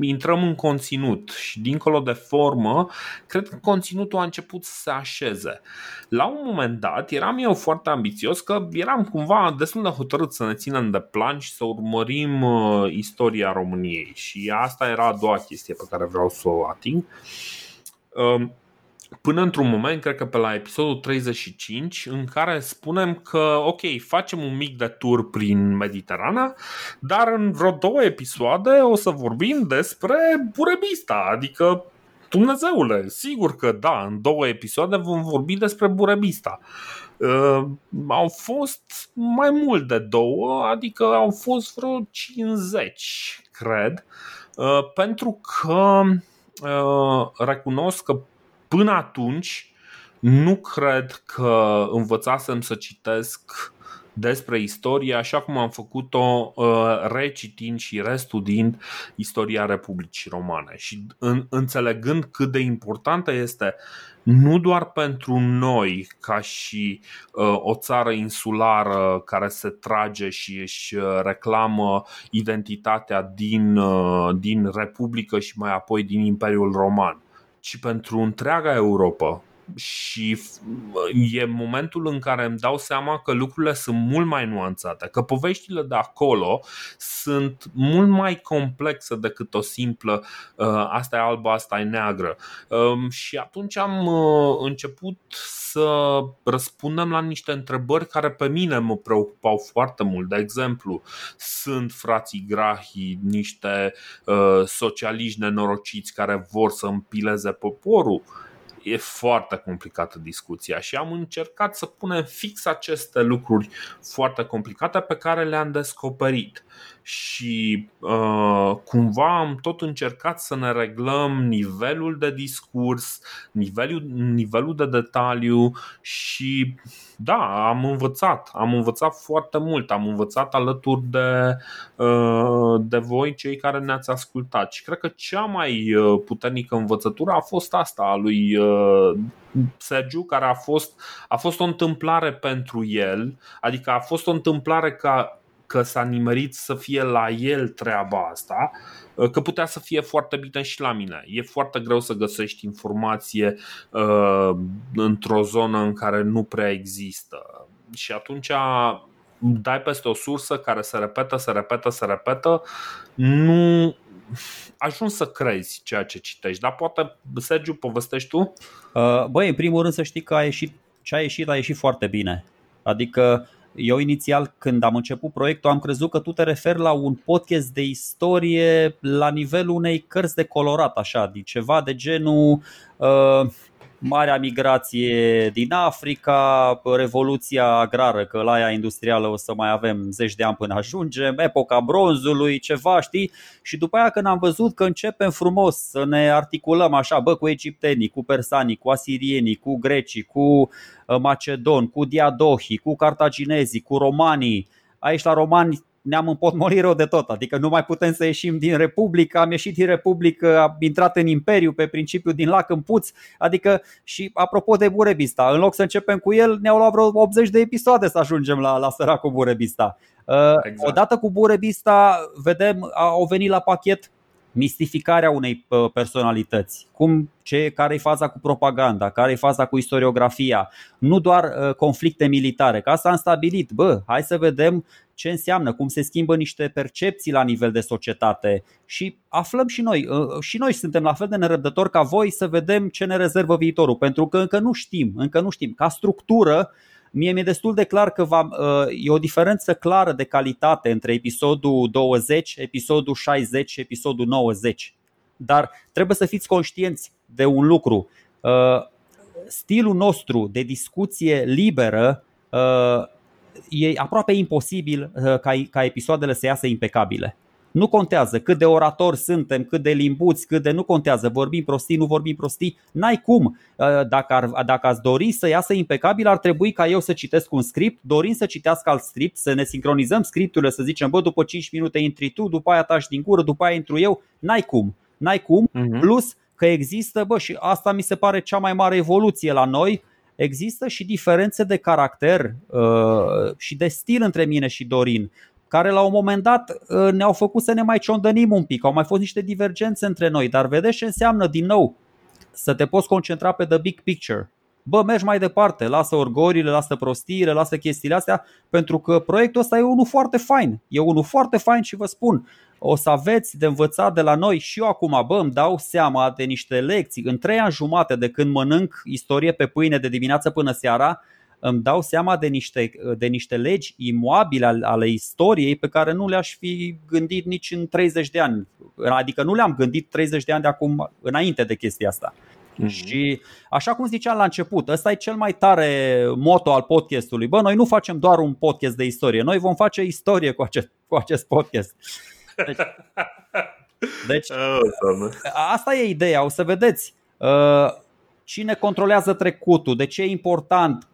intrăm în conținut și dincolo de formă, cred că conținutul a început să se așeze. La un moment dat eram eu foarte ambițios că eram cumva destul de hotărât să ne ținem de plan și să urmărim uh, istoria României și asta era a doua chestie pe care vreau să o ating. Uh, până într-un moment, cred că pe la episodul 35, în care spunem că, ok, facem un mic de tur prin Mediterana, dar în vreo două episoade o să vorbim despre Burebista, adică Dumnezeule, sigur că da, în două episoade vom vorbi despre Burebista. Uh, au fost mai mult de două, adică au fost vreo 50, cred, uh, pentru că uh, recunosc că Până atunci, nu cred că învățasem să citesc despre istorie așa cum am făcut-o uh, recitind și restudiind istoria Republicii Romane. Și în, înțelegând cât de importantă este nu doar pentru noi ca și uh, o țară insulară care se trage și își uh, reclamă identitatea din, uh, din Republică și mai apoi din Imperiul Roman ci pentru întreaga Europa. Și e momentul în care îmi dau seama că lucrurile sunt mult mai nuanțate, că poveștile de acolo sunt mult mai complexe decât o simplă uh, asta e albă, asta e neagră. Um, și atunci am uh, început să răspundem la niște întrebări care pe mine mă preocupau foarte mult. De exemplu, sunt frații Grahi niște uh, socialiști nenorociți care vor să împileze poporul? E foarte complicată discuția și am încercat să punem fix aceste lucruri foarte complicate pe care le-am descoperit și uh, cumva am tot încercat să ne reglăm nivelul de discurs, nivelul, nivelul de detaliu și da, am învățat, am învățat foarte mult, am învățat alături de, uh, de voi cei care ne-ați ascultat. Și cred că cea mai uh, puternică învățătură a fost asta a lui uh, Sergiu, care a fost, a fost o întâmplare pentru el, adică a fost o întâmplare ca că s-a nimerit să fie la el treaba asta, că putea să fie foarte bine și la mine. E foarte greu să găsești informație uh, într-o zonă în care nu prea există. Și atunci dai peste o sursă care se repetă, se repetă, se repetă, nu ajungi să crezi ceea ce citești. Dar poate, Sergiu, povestești tu? Uh, băi, în primul rând să știi că a ieșit, ce a ieșit, a ieșit foarte bine. Adică eu inițial când am început proiectul am crezut că tu te referi la un podcast de istorie la nivelul unei cărți de colorat, așa, de ceva de genul uh, marea migrație din Africa, revoluția agrară, că la aia industrială o să mai avem zeci de ani până ajungem, epoca bronzului, ceva, știi? Și după aia când am văzut că începem frumos să ne articulăm așa, bă, cu egiptenii, cu persanii, cu asirienii, cu grecii, cu uh, macedoni, cu diadohii, cu cartaginezii, cu romanii, aici la romani ne-am împotmolit rău de tot, adică nu mai putem să ieșim din Republică, am ieșit din Republică, am intrat în Imperiu pe principiu din lac în puț, adică și apropo de Burebista, în loc să începem cu el, ne-au luat vreo 80 de episoade să ajungem la, la săracul Burebista. Uh, exact. Odată cu Burebista, vedem, au venit la pachet mistificarea unei uh, personalități, cum ce, care e faza cu propaganda, care e faza cu istoriografia, nu doar uh, conflicte militare, că asta am stabilit, bă, hai să vedem ce înseamnă, cum se schimbă niște percepții la nivel de societate și aflăm și noi, uh, și noi suntem la fel de nerăbdători ca voi să vedem ce ne rezervă viitorul, pentru că încă nu știm, încă nu știm. Ca structură, mie mi-e destul de clar că va, uh, e o diferență clară de calitate între episodul 20, episodul 60 și episodul 90. Dar trebuie să fiți conștienți de un lucru. Uh, stilul nostru de discuție liberă e aproape imposibil ca, ca episoadele să iasă impecabile. Nu contează cât de oratori suntem, cât de limbuți, cât de nu contează, vorbim prostii, nu vorbim prostii, n-ai cum. Uh, dacă, ar, dacă ați dori să iasă impecabil, ar trebui ca eu să citesc un script, dorim să citească alt script, să ne sincronizăm scripturile, să zicem, bă, după 5 minute intri tu, după aia tași din gură, după aia intru eu, n-ai cum. N-ai cum, uh-huh. plus că există, bă, și asta mi se pare cea mai mare evoluție la noi, există și diferențe de caracter uh, și de stil între mine și Dorin care la un moment dat uh, ne-au făcut să ne mai ciondănim un pic. Au mai fost niște divergențe între noi, dar vedeți ce înseamnă din nou să te poți concentra pe the big picture. Bă, mergi mai departe, lasă orgorile, lasă prostiile, lasă chestiile astea, pentru că proiectul ăsta e unul foarte fain. E unul foarte fain și vă spun, o să aveți de învățat de la noi și eu acum, bă, îmi dau seama de niște lecții. În trei ani jumate de când mănânc istorie pe pâine de dimineață până seara, îmi dau seama de niște, de niște legi imoabile ale istoriei pe care nu le-aș fi gândit nici în 30 de ani. Adică nu le-am gândit 30 de ani de acum înainte de chestia asta. Mm-hmm. Și așa cum ziceam la început, ăsta e cel mai tare moto al podcastului. Bă, noi nu facem doar un podcast de istorie, noi vom face istorie cu acest, cu acest podcast. Deci, deci oh, asta e ideea, o să vedeți. Uh, cine controlează trecutul, de ce e important,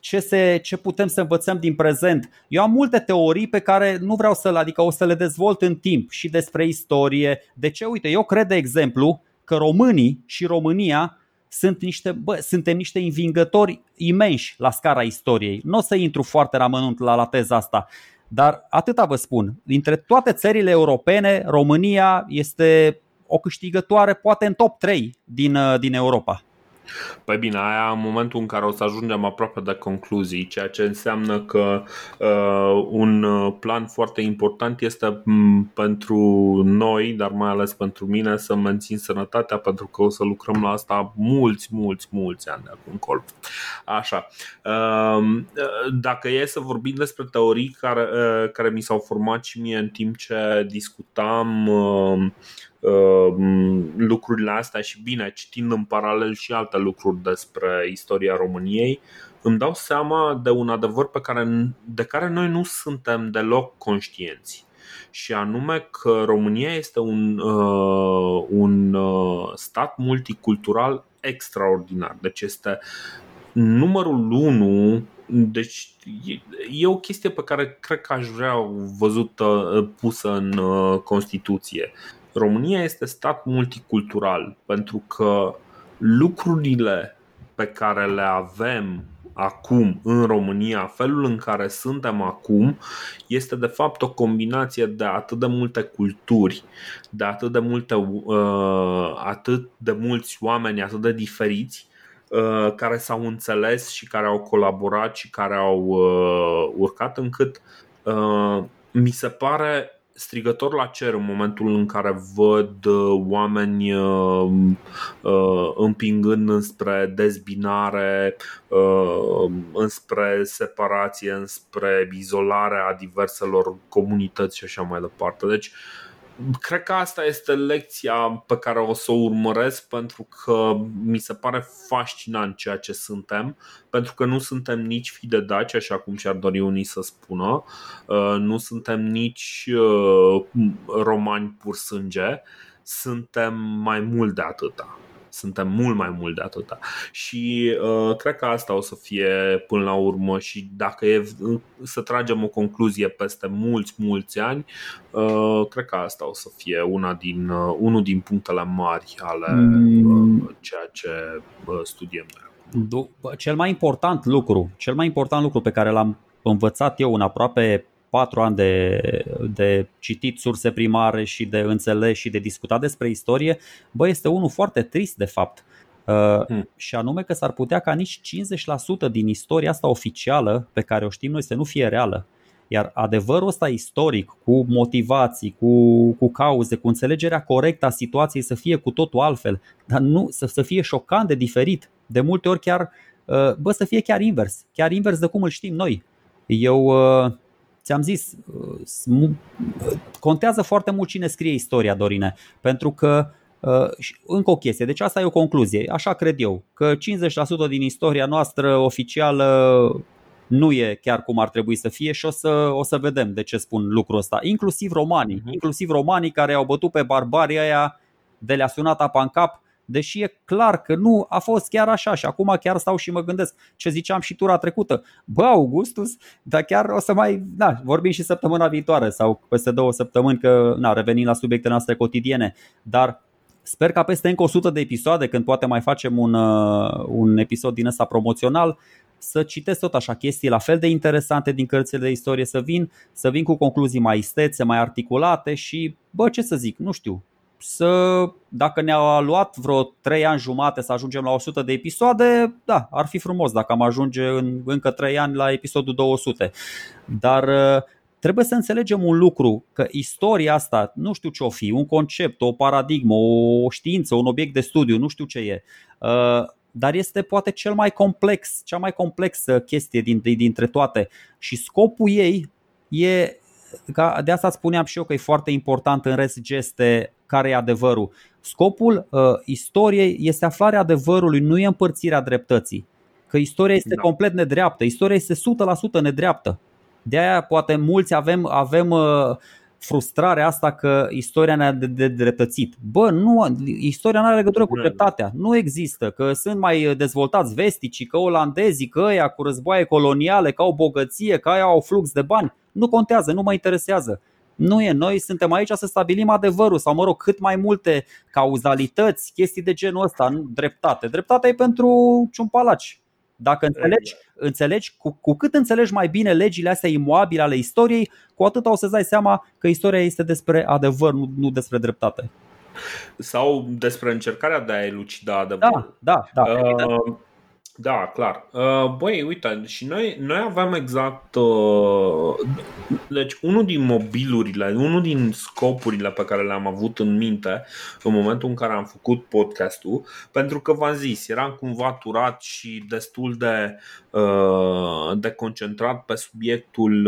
ce, se, ce putem să învățăm din prezent. Eu am multe teorii pe care nu vreau să le, adică o să le dezvolt în timp și despre istorie. De ce? Uite, eu cred de exemplu că românii și România sunt niște, bă, suntem niște învingători imensi la scara istoriei. Nu o să intru foarte la mănunt la, la teza asta, dar atâta vă spun. Dintre toate țările europene, România este o câștigătoare poate în top 3 din, din Europa. Păi bine, aia în momentul în care o să ajungem aproape de concluzii, ceea ce înseamnă că uh, un uh, plan foarte important este m- mm, pentru noi, dar mai ales pentru mine, să mențin sănătatea, pentru că o să lucrăm la asta mulți, mulți, mulți ani de acum încolo. Așa. Uh, dacă e să vorbim despre teorii care, uh, care mi s-au format și mie în timp ce discutam uh, Uh, lucrurile astea și bine, citind în paralel și alte lucruri despre istoria României, îmi dau seama de un adevăr pe care, de care noi nu suntem deloc conștienți. Și anume că România este un, uh, un uh, stat multicultural extraordinar. Deci este numărul 1 deci e o chestie pe care cred că aș vrea văzută pusă în uh, Constituție. România este stat multicultural pentru că lucrurile pe care le avem acum în România, felul în care suntem acum, este de fapt o combinație de atât de multe culturi, de atât de multe, uh, atât de mulți oameni, atât de diferiți, uh, care s-au înțeles și care au colaborat și care au uh, urcat, încât mi se pare strigător la cer în momentul în care văd uh, oameni uh, uh, împingând înspre dezbinare, înspre separație, înspre izolarea diverselor comunități și așa mai departe. Deci, cred că asta este lecția pe care o să o urmăresc pentru că mi se pare fascinant ceea ce suntem, pentru că nu suntem nici fi de daci, așa cum și-ar dori unii să spună, uh, nu suntem nici uh, romani pur sânge, suntem mai mult de atâta suntem mult mai mult de atâta. Și uh, cred că asta o să fie până la urmă și dacă e să tragem o concluzie peste mulți, mulți ani, uh, cred că asta o să fie una din, uh, unul din punctele mari ale mm. uh, ceea ce uh, studiem noi. Cel mai important lucru, cel mai important lucru pe care l-am învățat eu în aproape patru ani de, de citit surse primare și de înțeles și de discutat despre istorie, bă, este unul foarte trist de fapt. Uh, hmm. Și anume că s-ar putea ca nici 50% din istoria asta oficială pe care o știm noi să nu fie reală. Iar adevărul ăsta istoric, cu motivații, cu, cu cauze, cu înțelegerea corectă a situației să fie cu totul altfel, dar nu să, să fie șocant de diferit. De multe ori chiar, uh, bă, să fie chiar invers, chiar invers de cum îl știm noi. Eu uh, ți-am zis, uh, contează foarte mult cine scrie istoria, Dorine, pentru că încă o chestie, deci asta e o concluzie, așa cred eu, că 50% din istoria noastră oficială nu e chiar cum ar trebui să fie și o să, o să vedem de ce spun lucrul ăsta. Inclusiv romanii, uh-huh. inclusiv romanii care au bătut pe barbarii aia de le-a sunat apa în cap, deși e clar că nu a fost chiar așa și acum chiar stau și mă gândesc ce ziceam și tura trecută. Bă, Augustus, dar chiar o să mai, da, vorbim și săptămâna viitoare sau peste două săptămâni că, na, revenim la subiectele noastre cotidiene, dar Sper ca peste încă 100 de episoade, când poate mai facem un, uh, un episod din ăsta promoțional, să citesc tot așa chestii la fel de interesante din cărțile de istorie, să vin, să vin cu concluzii mai istețe, mai articulate și, bă, ce să zic, nu știu, să, dacă ne-a luat vreo 3 ani jumate să ajungem la 100 de episoade, da, ar fi frumos dacă am ajunge în încă 3 ani la episodul 200. Dar uh, trebuie să înțelegem un lucru, că istoria asta, nu știu ce o fi, un concept, o paradigmă, o știință, un obiect de studiu, nu știu ce e, uh, dar este poate cel mai complex, cea mai complexă chestie dintre toate și scopul ei e de asta spuneam și eu că e foarte important în rest geste care e adevărul. Scopul uh, istoriei este aflarea adevărului, nu e împărțirea dreptății. Că istoria este da. complet nedreaptă, istoria este 100% nedreaptă. De aia poate mulți avem, avem uh, frustrarea asta că istoria ne-a de dreptățit. Bă, nu, istoria nu are legătură cu dreptatea. Nu există, că sunt mai dezvoltați vesticii, că olandezii, că ăia cu războaie coloniale, că au bogăție, că aia au flux de bani. Nu contează, nu mă interesează. Nu e, noi suntem aici să stabilim adevărul sau, mă rog, cât mai multe cauzalități, chestii de genul ăsta, nu dreptate. Dreptatea e pentru ciumpalaci. Dacă înțelegi, înțelegi cu, cu cât înțelegi mai bine legile astea imoabile ale istoriei, cu atât o să-ți dai seama că istoria este despre adevăr, nu, nu despre dreptate. Sau despre încercarea de a elucida adevărul. Da, da, da. Uh, da, clar. Uh, băi, uite, și noi, noi aveam exact. Uh, deci, unul din mobilurile, unul din scopurile pe care le-am avut în minte în momentul în care am făcut podcastul, pentru că v-am zis, eram cumva turat și destul de, uh, de concentrat pe subiectul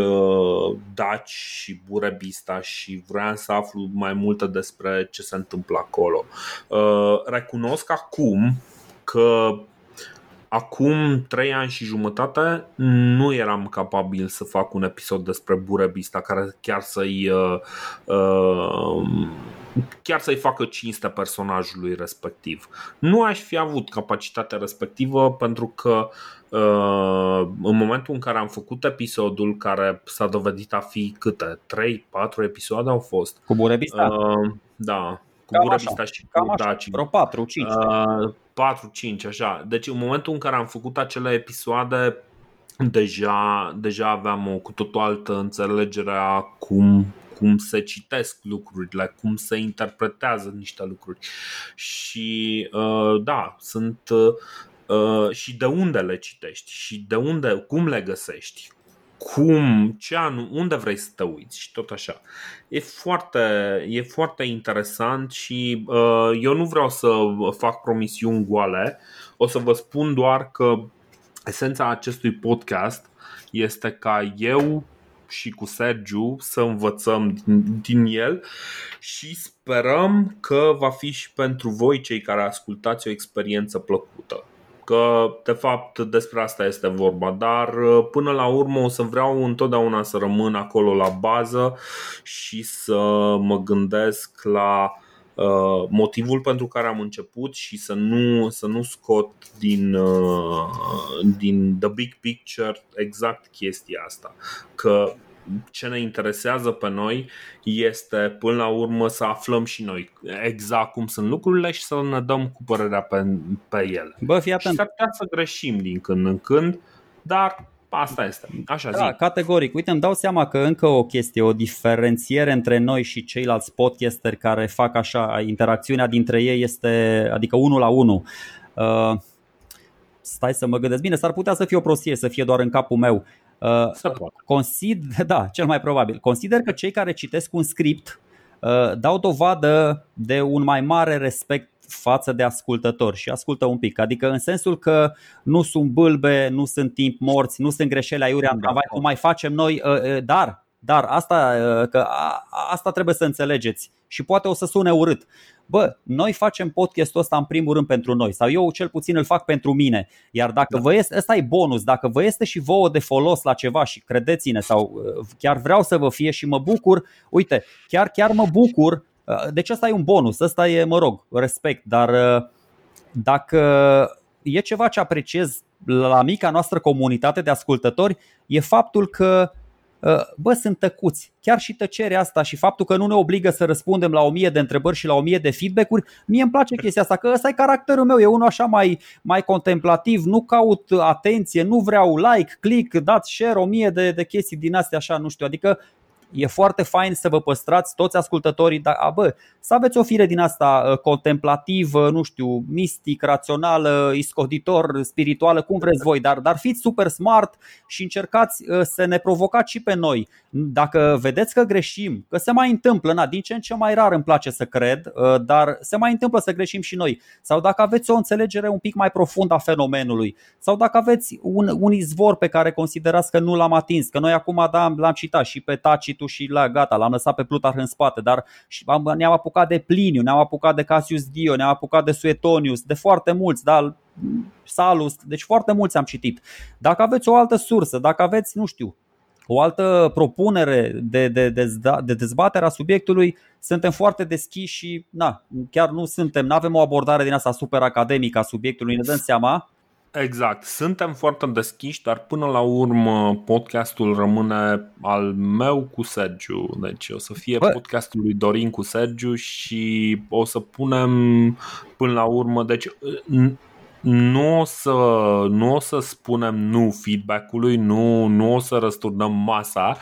Daci și Burebista și vreau să aflu mai multe despre ce se întâmplă acolo. Recunosc acum că Acum trei ani și jumătate nu eram capabil să fac un episod despre Burebista care chiar să-i uh, uh, chiar să-i facă cinste personajului respectiv. Nu aș fi avut capacitatea respectivă pentru că uh, în momentul în care am făcut episodul care s-a dovedit a fi câte? 3-4 episoade au fost. Cu Burebista? Uh, da, cu cam Burebista așa, și cu Daci. Vreo 4, 5. Uh, 4-5, așa. Deci în momentul în care am făcut acele episoade, deja, deja aveam o cu totul altă înțelegere a cum, cum se citesc lucrurile, cum se interpretează niște lucruri. Și uh, da, sunt uh, și de unde le citești și de unde, cum le găsești, cum, ce anu, unde vrei să te uiți? Și tot așa. E foarte, e foarte interesant și uh, eu nu vreau să fac promisiuni goale, o să vă spun doar că esența acestui podcast este ca eu și cu Sergiu să învățăm din, din el și sperăm că va fi și pentru voi cei care ascultați o experiență plăcută că de fapt despre asta este vorba, dar uh, până la urmă o să vreau întotdeauna să rămân acolo la bază și să mă gândesc la uh, motivul pentru care am început și să nu, să nu scot din, uh, din the big picture exact chestia asta. Că ce ne interesează pe noi este până la urmă să aflăm și noi exact cum sunt lucrurile și să ne dăm cu părerea pe, pe ele. Bă, fii atent. Și s-ar putea să greșim din când în când, dar Asta este. Așa da, zi. categoric. Uite, îmi dau seama că încă o chestie, o diferențiere între noi și ceilalți podcasteri care fac așa, interacțiunea dintre ei este, adică unul la unul. Uh, stai să mă gândesc bine, s-ar putea să fie o prostie, să fie doar în capul meu. Uh, să poate. Consider, da, cel mai probabil. Consider că cei care citesc un script uh, dau dovadă de un mai mare respect față de ascultători și ascultă un pic. Adică în sensul că nu sunt bâlbe, nu sunt timp morți, nu sunt greșeli aiurea în tramvai, cum mai facem noi, uh, uh, dar dar asta, uh, că asta trebuie să înțelegeți și poate o să sune urât. Bă, noi facem podcastul ăsta în primul rând pentru noi sau eu cel puțin îl fac pentru mine. Iar dacă da. vă este, ăsta e bonus, dacă vă este și vouă de folos la ceva și credeți-ne sau chiar vreau să vă fie și mă bucur, uite, chiar chiar mă bucur Uh, deci asta e un bonus, asta e, mă rog, respect, dar uh, dacă e ceva ce apreciez la mica noastră comunitate de ascultători, e faptul că uh, bă, sunt tăcuți. Chiar și tăcerea asta și faptul că nu ne obligă să răspundem la o mie de întrebări și la o mie de feedback-uri, mie îmi place chestia asta, că ăsta e caracterul meu, e unul așa mai, mai contemplativ, nu caut atenție, nu vreau like, click, dați share, o mie de, de chestii din astea așa, nu știu, adică e foarte fain să vă păstrați toți ascultătorii, dar a, bă, să aveți o fire din asta uh, contemplativă, nu știu, mistic, rațională, iscoditor, spirituală, cum vreți voi, dar, dar fiți super smart și încercați uh, să ne provocați și pe noi. Dacă vedeți că greșim, că se mai întâmplă, na, din ce în ce mai rar îmi place să cred, uh, dar se mai întâmplă să greșim și noi. Sau dacă aveți o înțelegere un pic mai profundă a fenomenului, sau dacă aveți un, un izvor pe care considerați că nu l-am atins, că noi acum da, l-am citat și pe Tacitu și la gata, l-am lăsat pe Plutarh în spate, dar ne-am apucat de Pliniu, ne-am apucat de Cassius Dio, ne-am apucat de Suetonius, de foarte mulți, da, Salus, deci foarte mulți am citit. Dacă aveți o altă sursă, dacă aveți, nu știu, o altă propunere de, de, de, de dezbatere a subiectului, suntem foarte deschiși și na, chiar nu suntem, nu avem o abordare din asta super academică a subiectului, ne dăm seama. Exact, suntem foarte deschiși, dar până la urmă podcastul rămâne al meu cu Sergiu. Deci o să fie Bă. podcastul lui Dorin cu Sergiu și o să punem până la urmă, deci nu o să, nu o să spunem nu feedback-ului, nu, nu o să răsturnăm masa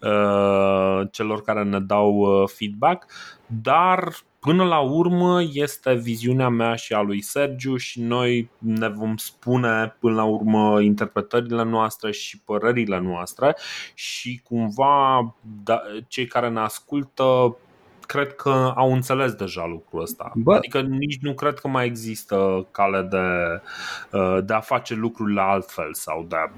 uh, celor care ne dau uh, feedback, dar până la urmă este viziunea mea și a lui Sergiu și noi ne vom spune până la urmă interpretările noastre și părerile noastre și cumva da, cei care ne ascultă cred că au înțeles deja lucrul ăsta. Bă. Adică nici nu cred că mai există cale de, uh, de a face lucrurile altfel sau de a...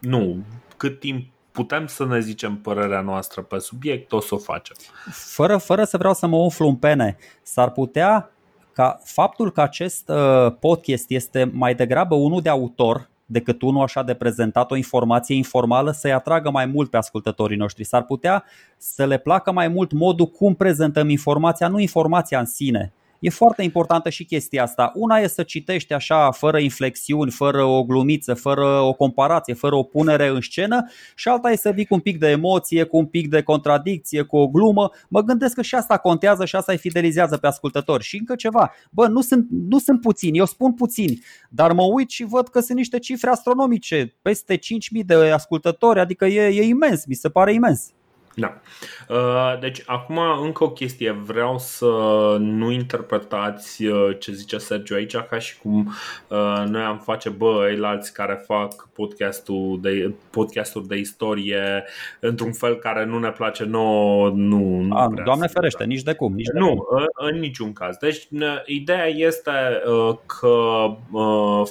Nu, cât timp putem să ne zicem părerea noastră pe subiect, o să o facem. Fără, fără să vreau să mă umflu în pene, s-ar putea ca faptul că acest uh, podcast este mai degrabă unul de autor decât unul așa de prezentat o informație informală să-i atragă mai mult pe ascultătorii noștri. S-ar putea să le placă mai mult modul cum prezentăm informația, nu informația în sine. E foarte importantă și chestia asta. Una e să citești așa, fără inflexiuni, fără o glumiță, fără o comparație, fără o punere în scenă și alta e să vii cu un pic de emoție, cu un pic de contradicție, cu o glumă. Mă gândesc că și asta contează și asta îi fidelizează pe ascultători. Și încă ceva, bă, nu sunt, nu sunt puțini, eu spun puțini, dar mă uit și văd că sunt niște cifre astronomice, peste 5.000 de ascultători, adică e, e imens, mi se pare imens. Da. Uh, deci, acum încă o chestie. Vreau să nu interpretați uh, ce zice Sergio aici ca și cum uh, noi am face, bă, alți care fac podcastul de, podcasturi de istorie într-un fel care nu ne place nouă. Nu, nu A, doamne ferește, nici de cum. Nici de nu, cum. În, în niciun caz. Deci, ideea este că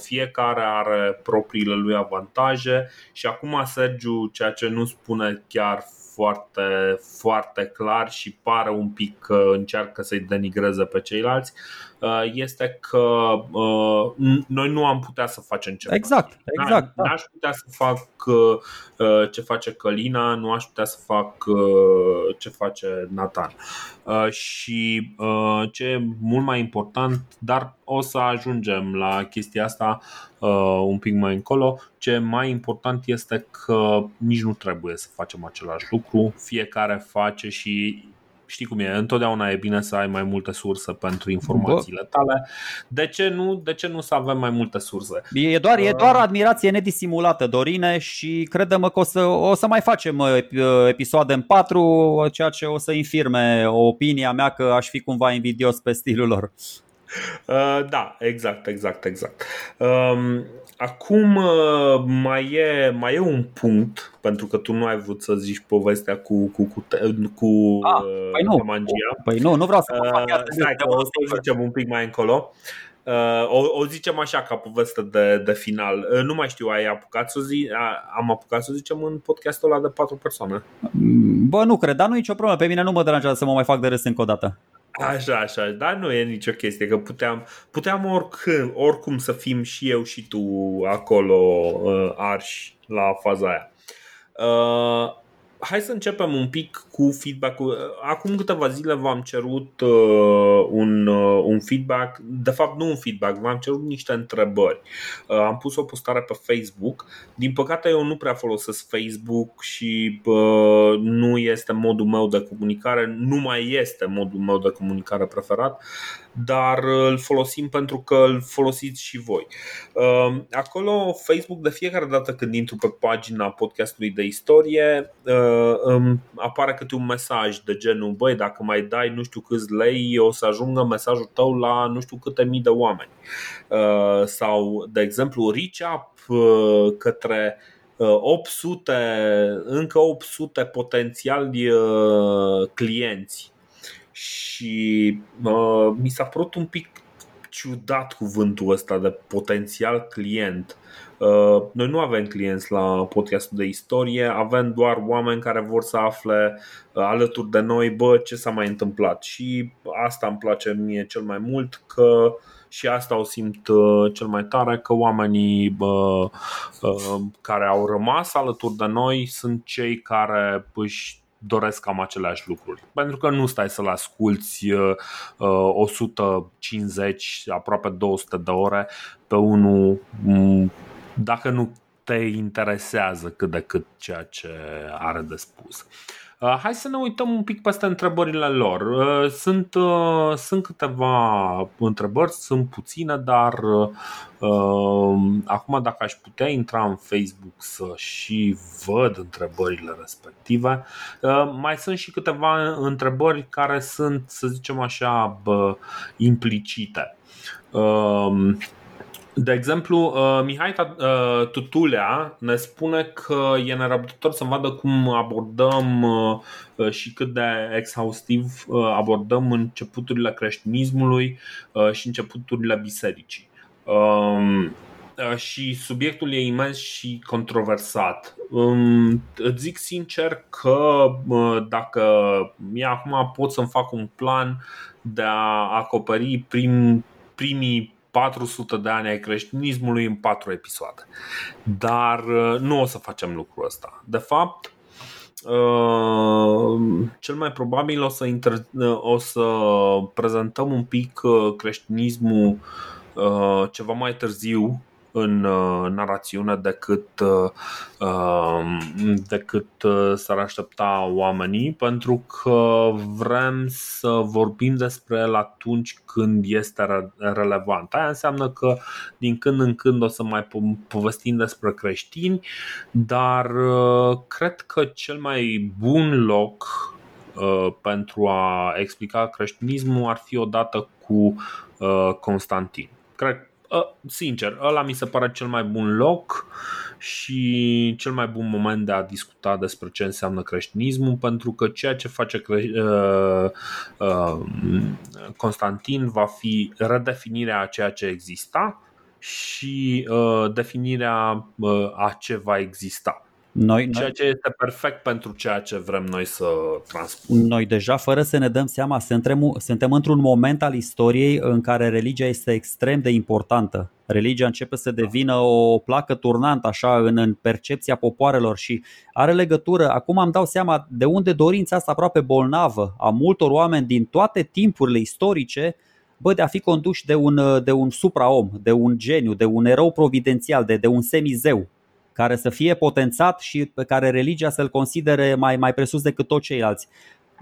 fiecare are propriile lui avantaje și acum Sergiu, ceea ce nu spune chiar foarte, foarte clar și pare un pic că încearcă să-i denigreze pe ceilalți. uh, este că uh, noi nu am putea să facem ceva. Exact, exact. Da. N-aș putea să fac uh, ce face Călina, nu aș putea să fac ce face Nathan. Și ce e mult mai important, dar o să ajungem la chestia asta un pic mai încolo, ce mai important este că nici nu trebuie să facem același lucru, fiecare face și știi cum e, întotdeauna e bine să ai mai multe surse pentru informațiile tale. De ce nu, de ce nu să avem mai multe surse? E doar, e doar admirație nedisimulată, Dorine, și credem că o să, o să mai facem episoade în patru, ceea ce o să infirme opinia mea că aș fi cumva invidios pe stilul lor. Uh, da, exact, exact, exact. Um, acum uh, mai e, mai e un punct, pentru că tu nu ai vrut să zici povestea cu, cu, cu, cu ah, păi nu. magia. Păi nu, nu vreau să uh, Stai, că o să zicem un pic mai încolo. Uh, o, o zicem așa ca poveste de, de final. Uh, nu mai știu, ai apucat să zi, am apucat să zicem în podcastul ăla de patru persoane. Bă, nu cred, dar nu e nicio problemă. Pe mine nu mă deranjează să mă mai fac de râs încă o dată. Așa, așa, dar nu e nicio chestie, că puteam, puteam oricând, oricum să fim și eu și tu acolo uh, arși la faza aia. Uh, hai să începem un pic cu feedback-ul. Acum câteva zile v-am cerut uh, un, uh, un feedback, de fapt nu un feedback, v-am cerut niște întrebări. Uh, am pus o postare pe Facebook. Din păcate eu nu prea folosesc Facebook și uh, nu este modul meu de comunicare, nu mai este modul meu de comunicare preferat dar îl folosim pentru că îl folosiți și voi. Um, acolo, Facebook, de fiecare dată când intru pe pagina podcastului de istorie, uh, apare câte un mesaj de genul, băi, dacă mai dai nu știu câți lei, o să ajungă mesajul tău la nu știu câte mii de oameni. Uh, sau, de exemplu, reach up uh, către 800, încă 800 potențiali clienți și uh, mi s-a părut un pic ciudat cuvântul ăsta de potențial client. Uh, noi nu avem clienți la podcastul de istorie, avem doar oameni care vor să afle uh, alături de noi, bă, ce s-a mai întâmplat. Și asta îmi place mie cel mai mult, că și asta o simt uh, cel mai tare că oamenii bă, uh, care au rămas alături de noi sunt cei care își doresc cam aceleași lucruri. Pentru că nu stai să-l asculti uh, 150, aproape 200 de ore pe unul mm, dacă nu te interesează cât de cât ceea ce are de spus. Uh, Uh, hai să ne uităm un pic peste întrebările lor. Uh, sunt, uh, sunt câteva întrebări, sunt puține, dar acum dacă aș putea intra în Facebook să și văd întrebările respective, mai sunt și câteva întrebări care sunt, să zicem așa, implicite. De exemplu, uh, Mihai uh, Tutulea ne spune că e nerăbdător să vadă cum abordăm uh, și cât de exhaustiv abordăm începuturile creștinismului și începuturile bisericii. Um, și subiectul e imens și controversat. Um, îți zic sincer că dacă mie acum pot să-mi fac un plan de a acoperi prim, primii 400 de ani ai creștinismului în 4 episoade. Dar uh, nu o să facem lucrul ăsta. De fapt, Uh, cel mai probabil o să, inter- uh, o să prezentăm un pic uh, creștinismul uh, ceva mai târziu în uh, narațiune decât, uh, um, decât uh, s-ar aștepta oamenii, pentru că vrem să vorbim despre el atunci când este relevant. Aia înseamnă că din când în când o să mai povestim despre creștini, dar cred că cel mai bun loc pentru a explica creștinismul ar fi odată cu Constantin. Cred Ă, sincer, ăla mi se pare cel mai bun loc și cel mai bun moment de a discuta despre ce înseamnă creștinismul, pentru că ceea ce face cre- uh, uh, Constantin va fi redefinirea a ceea ce exista și uh, definirea a ce va exista. Noi, ceea ce este perfect pentru ceea ce vrem noi să transpunem. Noi deja, fără să ne dăm seama, suntem, suntem într-un moment al istoriei în care religia este extrem de importantă. Religia începe să devină o placă turnantă așa în, în percepția popoarelor și are legătură. Acum am dau seama de unde dorința asta aproape bolnavă a multor oameni din toate timpurile istorice bă, de a fi conduși de un, de un supraom, de un geniu, de un erou providențial, de, de un semizeu care să fie potențat și pe care religia să-l considere mai, mai presus decât toți ceilalți.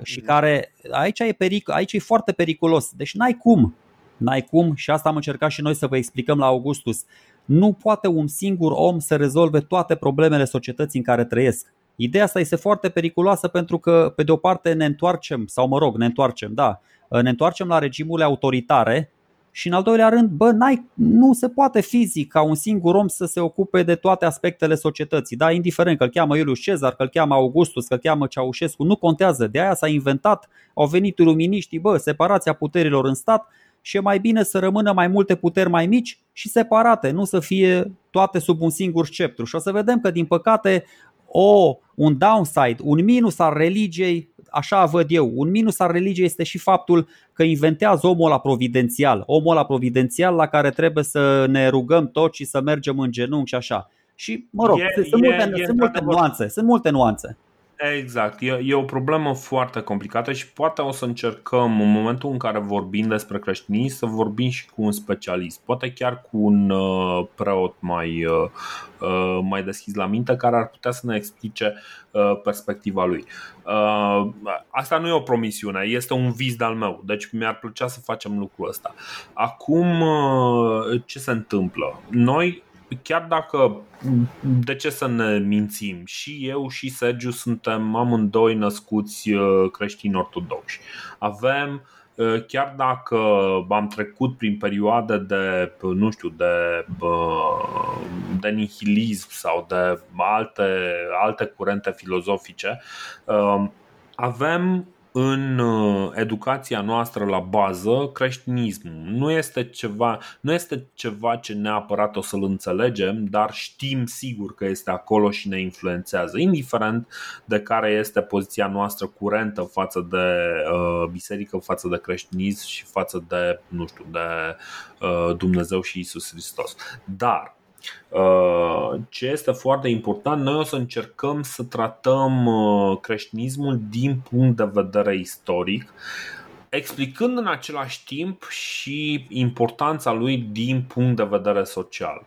și care aici e, peric, aici e foarte periculos. Deci n-ai cum. N-ai cum și asta am încercat și noi să vă explicăm la Augustus. Nu poate un singur om să rezolve toate problemele societății în care trăiesc. Ideea asta este foarte periculoasă pentru că, pe de o parte, ne întoarcem, sau mă rog, ne întoarcem, da, ne întoarcem la regimurile autoritare și în al doilea rând, bă, n-ai, nu se poate fizic ca un singur om să se ocupe de toate aspectele societății. Da, indiferent că îl cheamă Iulius Cezar, că îl cheamă Augustus, că îl cheamă Ceaușescu, nu contează. De aia s-a inventat, au venit luminiștii, bă, separația puterilor în stat și e mai bine să rămână mai multe puteri mai mici și separate, nu să fie toate sub un singur sceptru. Și o să vedem că, din păcate, o, un downside, un minus al religiei, așa văd eu, un minus al religiei este și faptul că inventează omul la providențial, omul la providențial la care trebuie să ne rugăm toți și să mergem în genunchi și așa. Și, mă rog, e, sunt, e, multe, e, sunt multe nuanțe, sunt multe nuanțe. Exact, e, e o problemă foarte complicată și poate o să încercăm în momentul în care vorbim despre creștinism să vorbim și cu un specialist, poate chiar cu un uh, preot mai, uh, uh, mai deschis la minte care ar putea să ne explice uh, perspectiva lui. Uh, asta nu e o promisiune, este un vis de-al meu, deci mi-ar plăcea să facem lucrul ăsta. Acum, uh, ce se întâmplă? Noi chiar dacă de ce să ne mințim? Și eu și Sergiu suntem amândoi născuți uh, creștini ortodoxi. Avem uh, chiar dacă am trecut prin perioade de, nu știu, de, uh, de nihilism sau de alte, alte curente filozofice, avem în uh, educația noastră la bază creștinismul. Nu este ceva, nu este ceva ce neapărat o să-l înțelegem, dar știm sigur că este acolo și ne influențează, indiferent de care este poziția noastră curentă față de uh, biserică, față de creștinism și față de, nu știu, de uh, Dumnezeu și Isus Hristos. Dar Uh, ce este foarte important, noi o să încercăm să tratăm uh, creștinismul din punct de vedere istoric, explicând în același timp și importanța lui din punct de vedere social.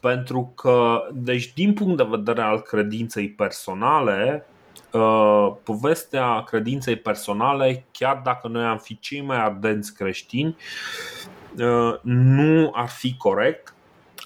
Pentru că, deci, din punct de vedere al credinței personale, uh, povestea credinței personale, chiar dacă noi am fi cei mai ardenți creștini, nu ar fi corect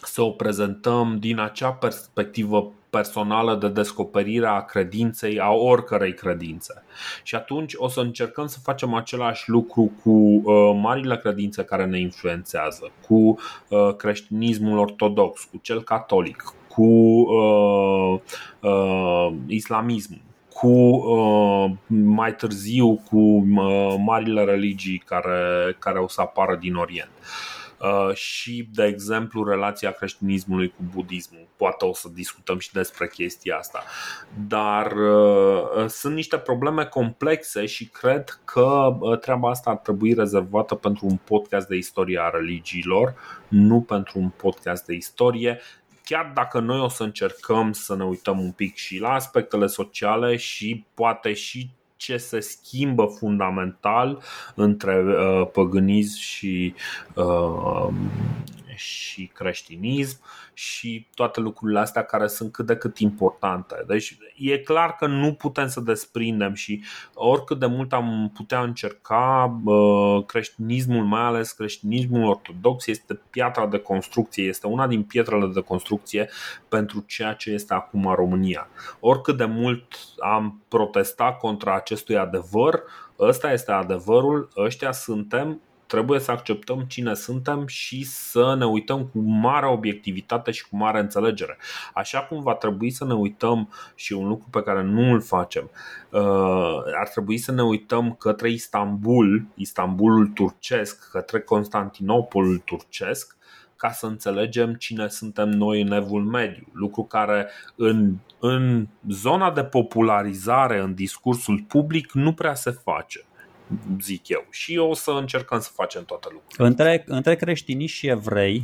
să o prezentăm din acea perspectivă personală de descoperire a credinței, a oricărei credințe. Și atunci o să încercăm să facem același lucru cu uh, marile credințe care ne influențează, cu uh, creștinismul ortodox, cu cel catolic, cu uh, uh, islamismul cu uh, mai târziu cu uh, marile religii care, care o să apară din Orient. Uh, Uh, și, de exemplu, relația creștinismului cu budismul. Poate o să discutăm și despre chestia asta. Dar uh, sunt niște probleme complexe și cred că uh, treaba asta ar trebui rezervată pentru un podcast de istorie a religiilor, nu pentru un podcast de istorie chiar dacă noi o să încercăm să ne uităm un pic și la aspectele sociale și poate și ce se schimbă fundamental între uh, păgânism și, uh, și creștinism și toate lucrurile astea care sunt cât de cât importante. Deci e clar că nu putem să desprindem și oricât de mult am putea încerca, creștinismul, mai ales creștinismul ortodox, este piatra de construcție, este una din pietrele de construcție pentru ceea ce este acum România. Oricât de mult am protestat contra acestui adevăr, ăsta este adevărul, ăștia suntem, trebuie să acceptăm cine suntem și să ne uităm cu mare obiectivitate și cu mare înțelegere. Așa cum va trebui să ne uităm și un lucru pe care nu îl facem, uh, ar trebui să ne uităm către Istanbul, Istanbulul turcesc, către Constantinopolul turcesc, ca să înțelegem cine suntem noi în evul mediu. Lucru care în, în zona de popularizare în discursul public nu prea se face zic eu. Și o să încercăm să facem toată lucrurile. Între, între creștini și evrei,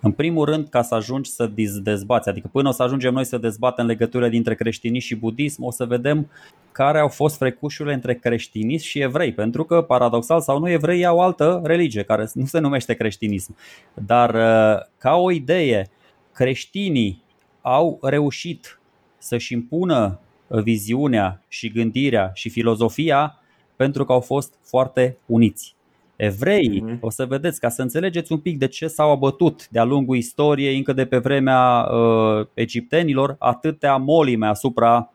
în primul rând, ca să ajungi să dezbați, adică până o să ajungem noi să dezbatem legăturile dintre creștini și budism, o să vedem care au fost frecușurile între creștinism și evrei, pentru că, paradoxal sau nu, evrei au altă religie, care nu se numește creștinism. Dar, uh, ca o idee, creștinii au reușit să-și impună viziunea și gândirea și filozofia pentru că au fost foarte uniți. Evreii, mm-hmm. o să vedeți, ca să înțelegeți un pic de ce s-au abătut de-a lungul istoriei, încă de pe vremea uh, egiptenilor, atâtea molime asupra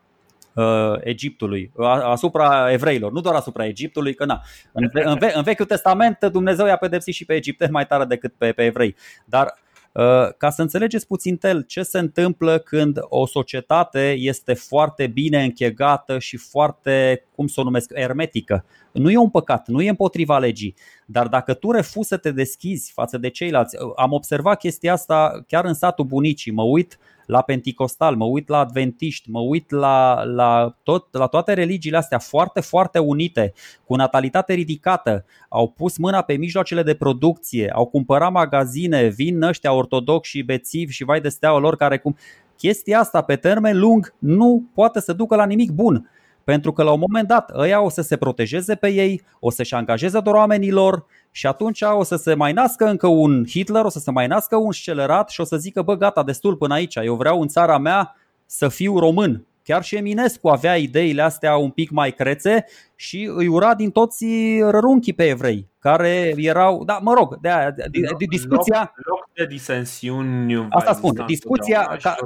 uh, Egiptului, asupra evreilor, nu doar asupra Egiptului, că na, în, în, ve- în Vechiul Testament Dumnezeu i-a pedepsit și pe egipteni mai tare decât pe, pe evrei. Dar uh, ca să înțelegeți puțin tel ce se întâmplă când o societate este foarte bine închegată și foarte, cum să o numesc, ermetică. Nu e un păcat, nu e împotriva legii, dar dacă tu refuzi să te deschizi față de ceilalți, am observat chestia asta chiar în satul bunicii, mă uit la penticostal, mă uit la adventiști, mă uit la, la, tot, la toate religiile astea foarte, foarte unite, cu natalitate ridicată, au pus mâna pe mijloacele de producție, au cumpărat magazine, vin ăștia ortodoxi și bețivi și vai de steaua lor care cum... Chestia asta pe termen lung nu poate să ducă la nimic bun. Pentru că la un moment dat ăia o să se protejeze pe ei, o să-și angajeze doar oamenilor și atunci o să se mai nască încă un Hitler, o să se mai nască un scelerat și o să zică bă gata, destul până aici, eu vreau în țara mea să fiu român. Chiar și Eminescu avea ideile astea un pic mai crețe și îi ura din toți rărunchii pe evrei, care erau, da, mă rog, de aia, de, de, discuția... Loc, loc de disensiuni Asta spun, discuția, ca,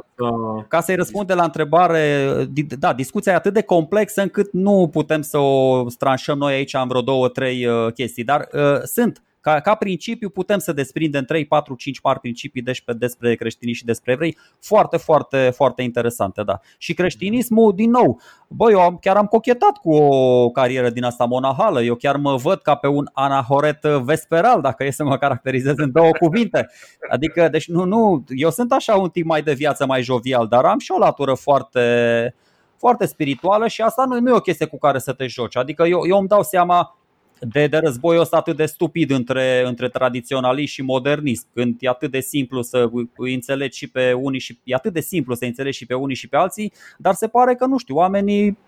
ca să-i răspunde la întrebare, da, discuția e atât de complexă încât nu putem să o stranșăm noi aici în vreo două, trei uh, chestii, dar uh, sunt ca, ca principiu putem să desprindem 3, 4, 5 mari principii despre, despre creștinism și despre evrei foarte, foarte, foarte interesante. Da. Și creștinismul, din nou, băi, eu am, chiar am cochetat cu o carieră din asta monahală, eu chiar mă văd ca pe un anahoret vesperal, dacă e să mă caracterizez în două cuvinte. Adică, deci nu, nu, eu sunt așa un tip mai de viață, mai jovial, dar am și o latură foarte, foarte spirituală și asta nu, nu e o chestie cu care să te joci. Adică eu, eu îmi dau seama de, de războiul ăsta atât de stupid între, între tradiționalism și modernism, când e atât de simplu să îi înțelegi și pe unii și e atât de simplu să înțelegi și pe unii și pe alții, dar se pare că nu știu, oamenii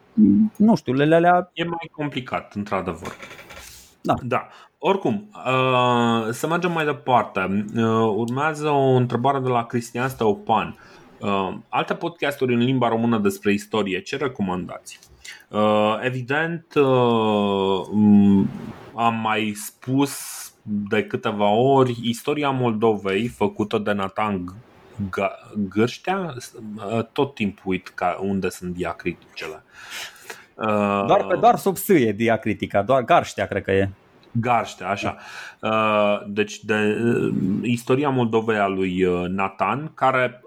nu știu, le, le, le E mai complicat, într-adevăr. Da. da. Oricum, uh, să mergem mai departe. Uh, urmează o întrebare de la Cristian Steopan. Uh, alte podcasturi în limba română despre istorie, ce recomandați? Uh, evident, uh, am mai spus de câteva ori istoria Moldovei făcută de Nathan Gârștea, uh, tot timpul uit ca unde sunt diacriticele. Doar, pe, doar sub sâie diacritica, doar Garștea cred că e. Garște, așa. Uh, deci de uh, istoria Moldovei a lui uh, Nathan, care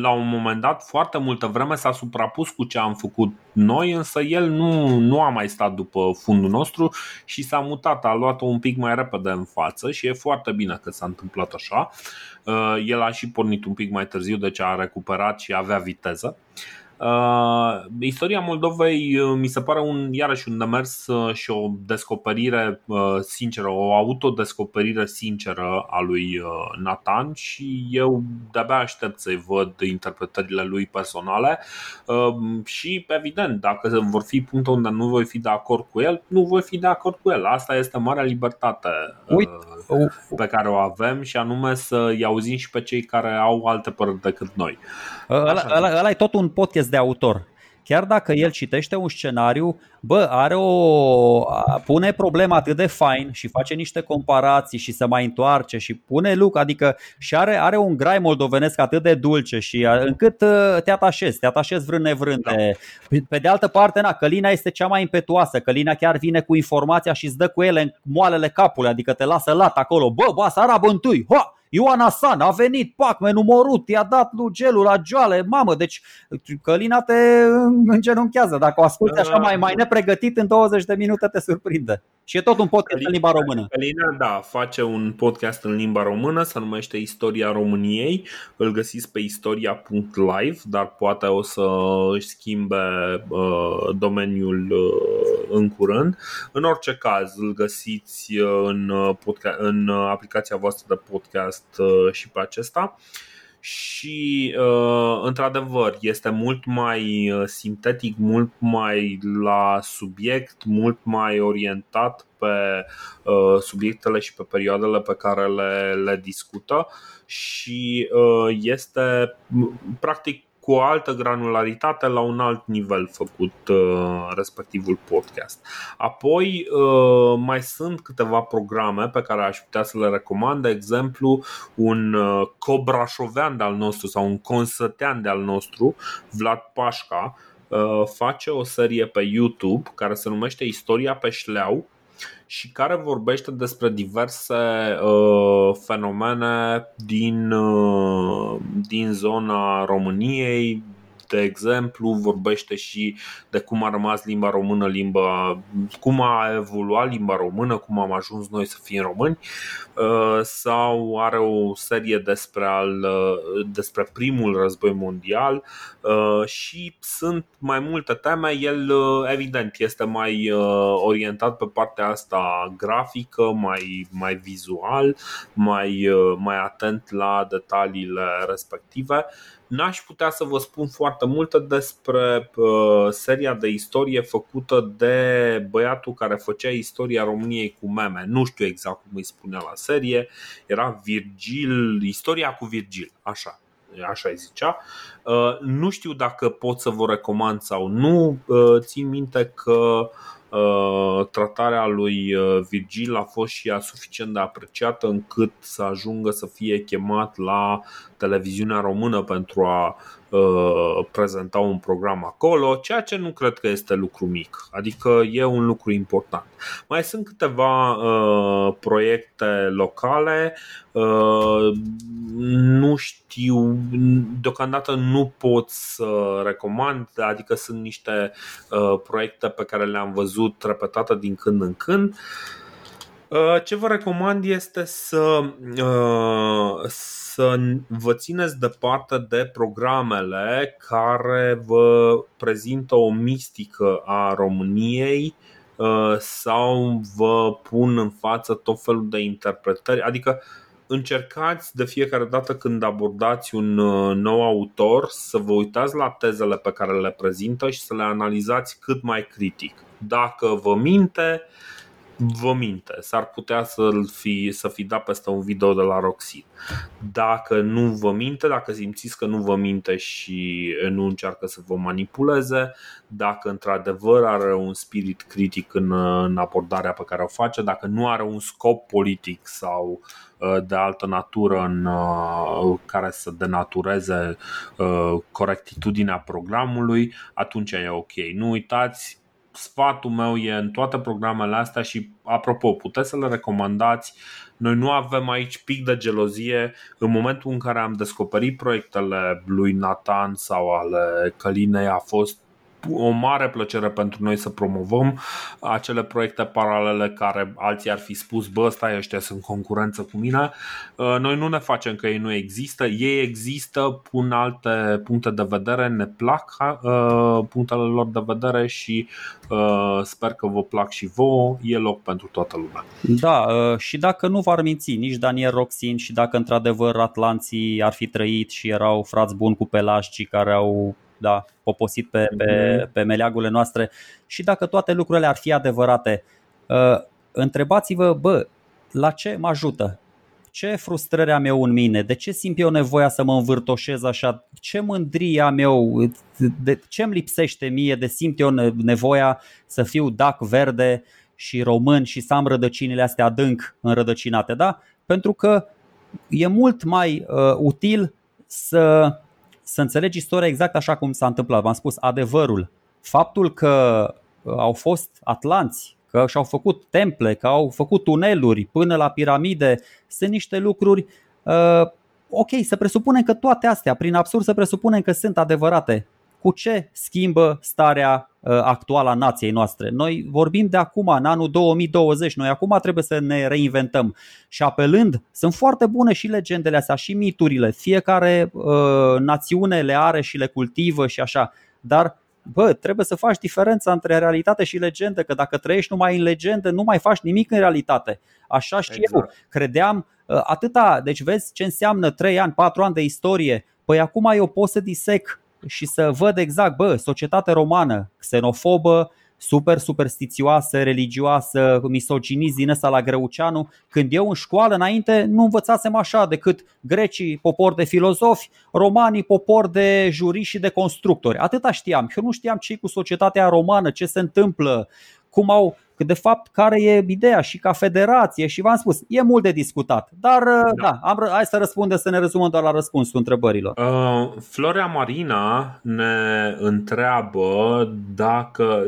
la un moment dat foarte multă vreme s-a suprapus cu ce am făcut noi, însă el nu, nu a mai stat după fundul nostru și s-a mutat, a luat-o un pic mai repede în față și e foarte bine că s-a întâmplat așa. El a și pornit un pic mai târziu, deci a recuperat și avea viteză. Uh, istoria Moldovei uh, mi se pare un, iarăși un demers uh, și o descoperire uh, sinceră, o autodescoperire sinceră a lui uh, Nathan și eu de-abia aștept să-i văd interpretările lui personale uh, și evident, dacă vor fi puncte unde nu voi fi de acord cu el, nu voi fi de acord cu el. Asta este marea libertate pe care o avem și anume să-i auzim și pe cei care au alte păreri decât noi. Ăla, ăla, ăla e tot un podcast de autor. Chiar dacă el citește un scenariu, bă, are o, pune problema atât de fain și face niște comparații și se mai întoarce și pune look, adică și are, are un grai moldovenesc atât de dulce și încât te atașezi, te atașezi vrând nevrând. Da. Pe de altă parte, na, Călina este cea mai impetuoasă, Călina chiar vine cu informația și îți dă cu ele în moalele capului, adică te lasă lat acolo, bă, bă, arabă întâi, ha! Ioana San a venit, pac, menumorut, i-a dat lui gelul la joale, mamă, deci Călina te îngenunchează. Dacă o asculti așa mai, mai nepregătit, în 20 de minute te surprinde. Și e tot un podcast Călina, în limba română. Călina, da, face un podcast în limba română, se numește Istoria României. Îl găsiți pe istoria.live, dar poate o să își schimbe uh, domeniul uh, în curând. În orice caz, îl găsiți uh, în, uh, podca- în uh, aplicația voastră de podcast podcast și pe acesta. Și într-adevăr este mult mai sintetic, mult mai la subiect, mult mai orientat pe subiectele și pe perioadele pe care le, le discută. Și este practic cu o altă granularitate la un alt nivel făcut respectivul podcast. Apoi mai sunt câteva programe pe care aș putea să le recomand, de exemplu un cobrașovean de al nostru sau un consătean de al nostru, Vlad Pașca, face o serie pe YouTube care se numește Istoria pe șleau și care vorbește despre diverse uh, fenomene din, uh, din zona României, de exemplu, vorbește și de cum a rămas limba română, limba, cum a evoluat limba română, cum am ajuns noi să fim români, uh, sau are o serie despre, al, uh, despre primul război mondial uh, și sunt mai multe teme. El, evident, este mai orientat pe partea asta grafică, mai, mai vizual, mai, mai atent la detaliile respective N-aș putea să vă spun foarte multe despre uh, seria de istorie făcută de băiatul care făcea istoria României cu meme. Nu știu exact cum îi spunea la serie. Era Virgil, istoria cu Virgil, așa așa îi zicea. Uh, nu știu dacă pot să vă recomand sau nu. Uh, țin minte că Uh, tratarea lui uh, Virgil a fost și ea suficient de apreciată încât să ajungă să fie chemat la televiziunea română pentru a uh, prezenta un program acolo, ceea ce nu cred că este lucru mic, adică e un lucru important. Mai sunt câteva uh, proiecte locale, uh, nu știu, deocamdată nu pot să recomand, adică sunt niște uh, proiecte pe care le-am văzut repetate din când în când. Uh, ce vă recomand este să, uh, să vă țineți departe de programele care vă prezintă o mistică a României uh, sau vă pun în față tot felul de interpretări. Adică încercați de fiecare dată când abordați un nou autor să vă uitați la tezele pe care le prezintă și să le analizați cât mai critic. Dacă vă minte, vă minte, s-ar putea să fi, să fi dat peste un video de la Roxy. Dacă nu vă minte, dacă simțiți că nu vă minte și nu încearcă să vă manipuleze, dacă într-adevăr are un spirit critic în, în abordarea pe care o face, dacă nu are un scop politic sau uh, de altă natură în uh, care să denatureze uh, corectitudinea programului, atunci e ok. Nu uitați, sfatul meu e în toate programele astea și, apropo, puteți să le recomandați. Noi nu avem aici pic de gelozie în momentul în care am descoperit proiectele lui Nathan sau ale Călinei a fost o mare plăcere pentru noi să promovăm acele proiecte paralele care alții ar fi spus, bă, stai, ăștia sunt concurență cu mine. Uh, noi nu ne facem că ei nu există, ei există, pun alte puncte de vedere, ne plac uh, punctele lor de vedere și uh, sper că vă plac și vouă, e loc pentru toată lumea. Da, și dacă nu v-ar minți nici Daniel Roxin și dacă într-adevăr atlanții ar fi trăit și erau frați buni cu pelajcii care au da, poposit pe, pe, mhm. pe meleagurile noastre și dacă toate lucrurile ar fi adevărate, uh, întrebați-vă, bă, la ce mă ajută? Ce frustrări am eu în mine? De ce simt eu nevoia să mă învârtoșez așa? Ce mândrie am eu? De ce îmi lipsește mie de simt eu nevoia să fiu dac verde și român și să am rădăcinile astea adânc înrădăcinate? Da? Pentru că e mult mai uh, util să să înțelegi istoria exact așa cum s-a întâmplat. V-am spus adevărul. Faptul că uh, au fost atlanți, că și-au făcut temple, că au făcut tuneluri până la piramide, sunt niște lucruri uh, ok, să presupunem că toate astea, prin absurd să presupunem că sunt adevărate. Cu ce schimbă starea uh, actuală a nației noastre? Noi vorbim de acum, în anul 2020, noi acum trebuie să ne reinventăm și apelând, sunt foarte bune și legendele astea și miturile, fiecare uh, națiune le are și le cultivă și așa, dar bă, trebuie să faci diferența între realitate și legendă, că dacă trăiești numai în legendă, nu mai faci nimic în realitate. Așa și exact. eu. Credeam uh, atâta, deci vezi ce înseamnă 3 ani, 4 ani de istorie. Păi acum eu pot să disec și să văd exact, bă, societate romană, xenofobă, super superstițioasă, religioasă, misoginist din ăsta la Greuceanu, când eu în școală înainte nu învățasem așa decât grecii popor de filozofi, romanii popor de juriști și de constructori. Atâta știam. Eu nu știam ce cu societatea romană, ce se întâmplă, cum au că de fapt care e ideea și ca federație și v-am spus, e mult de discutat. Dar da, da am, hai să răspundem, să ne rezumăm doar la răspunsul întrebărilor. Uh, Florea Marina ne întreabă dacă,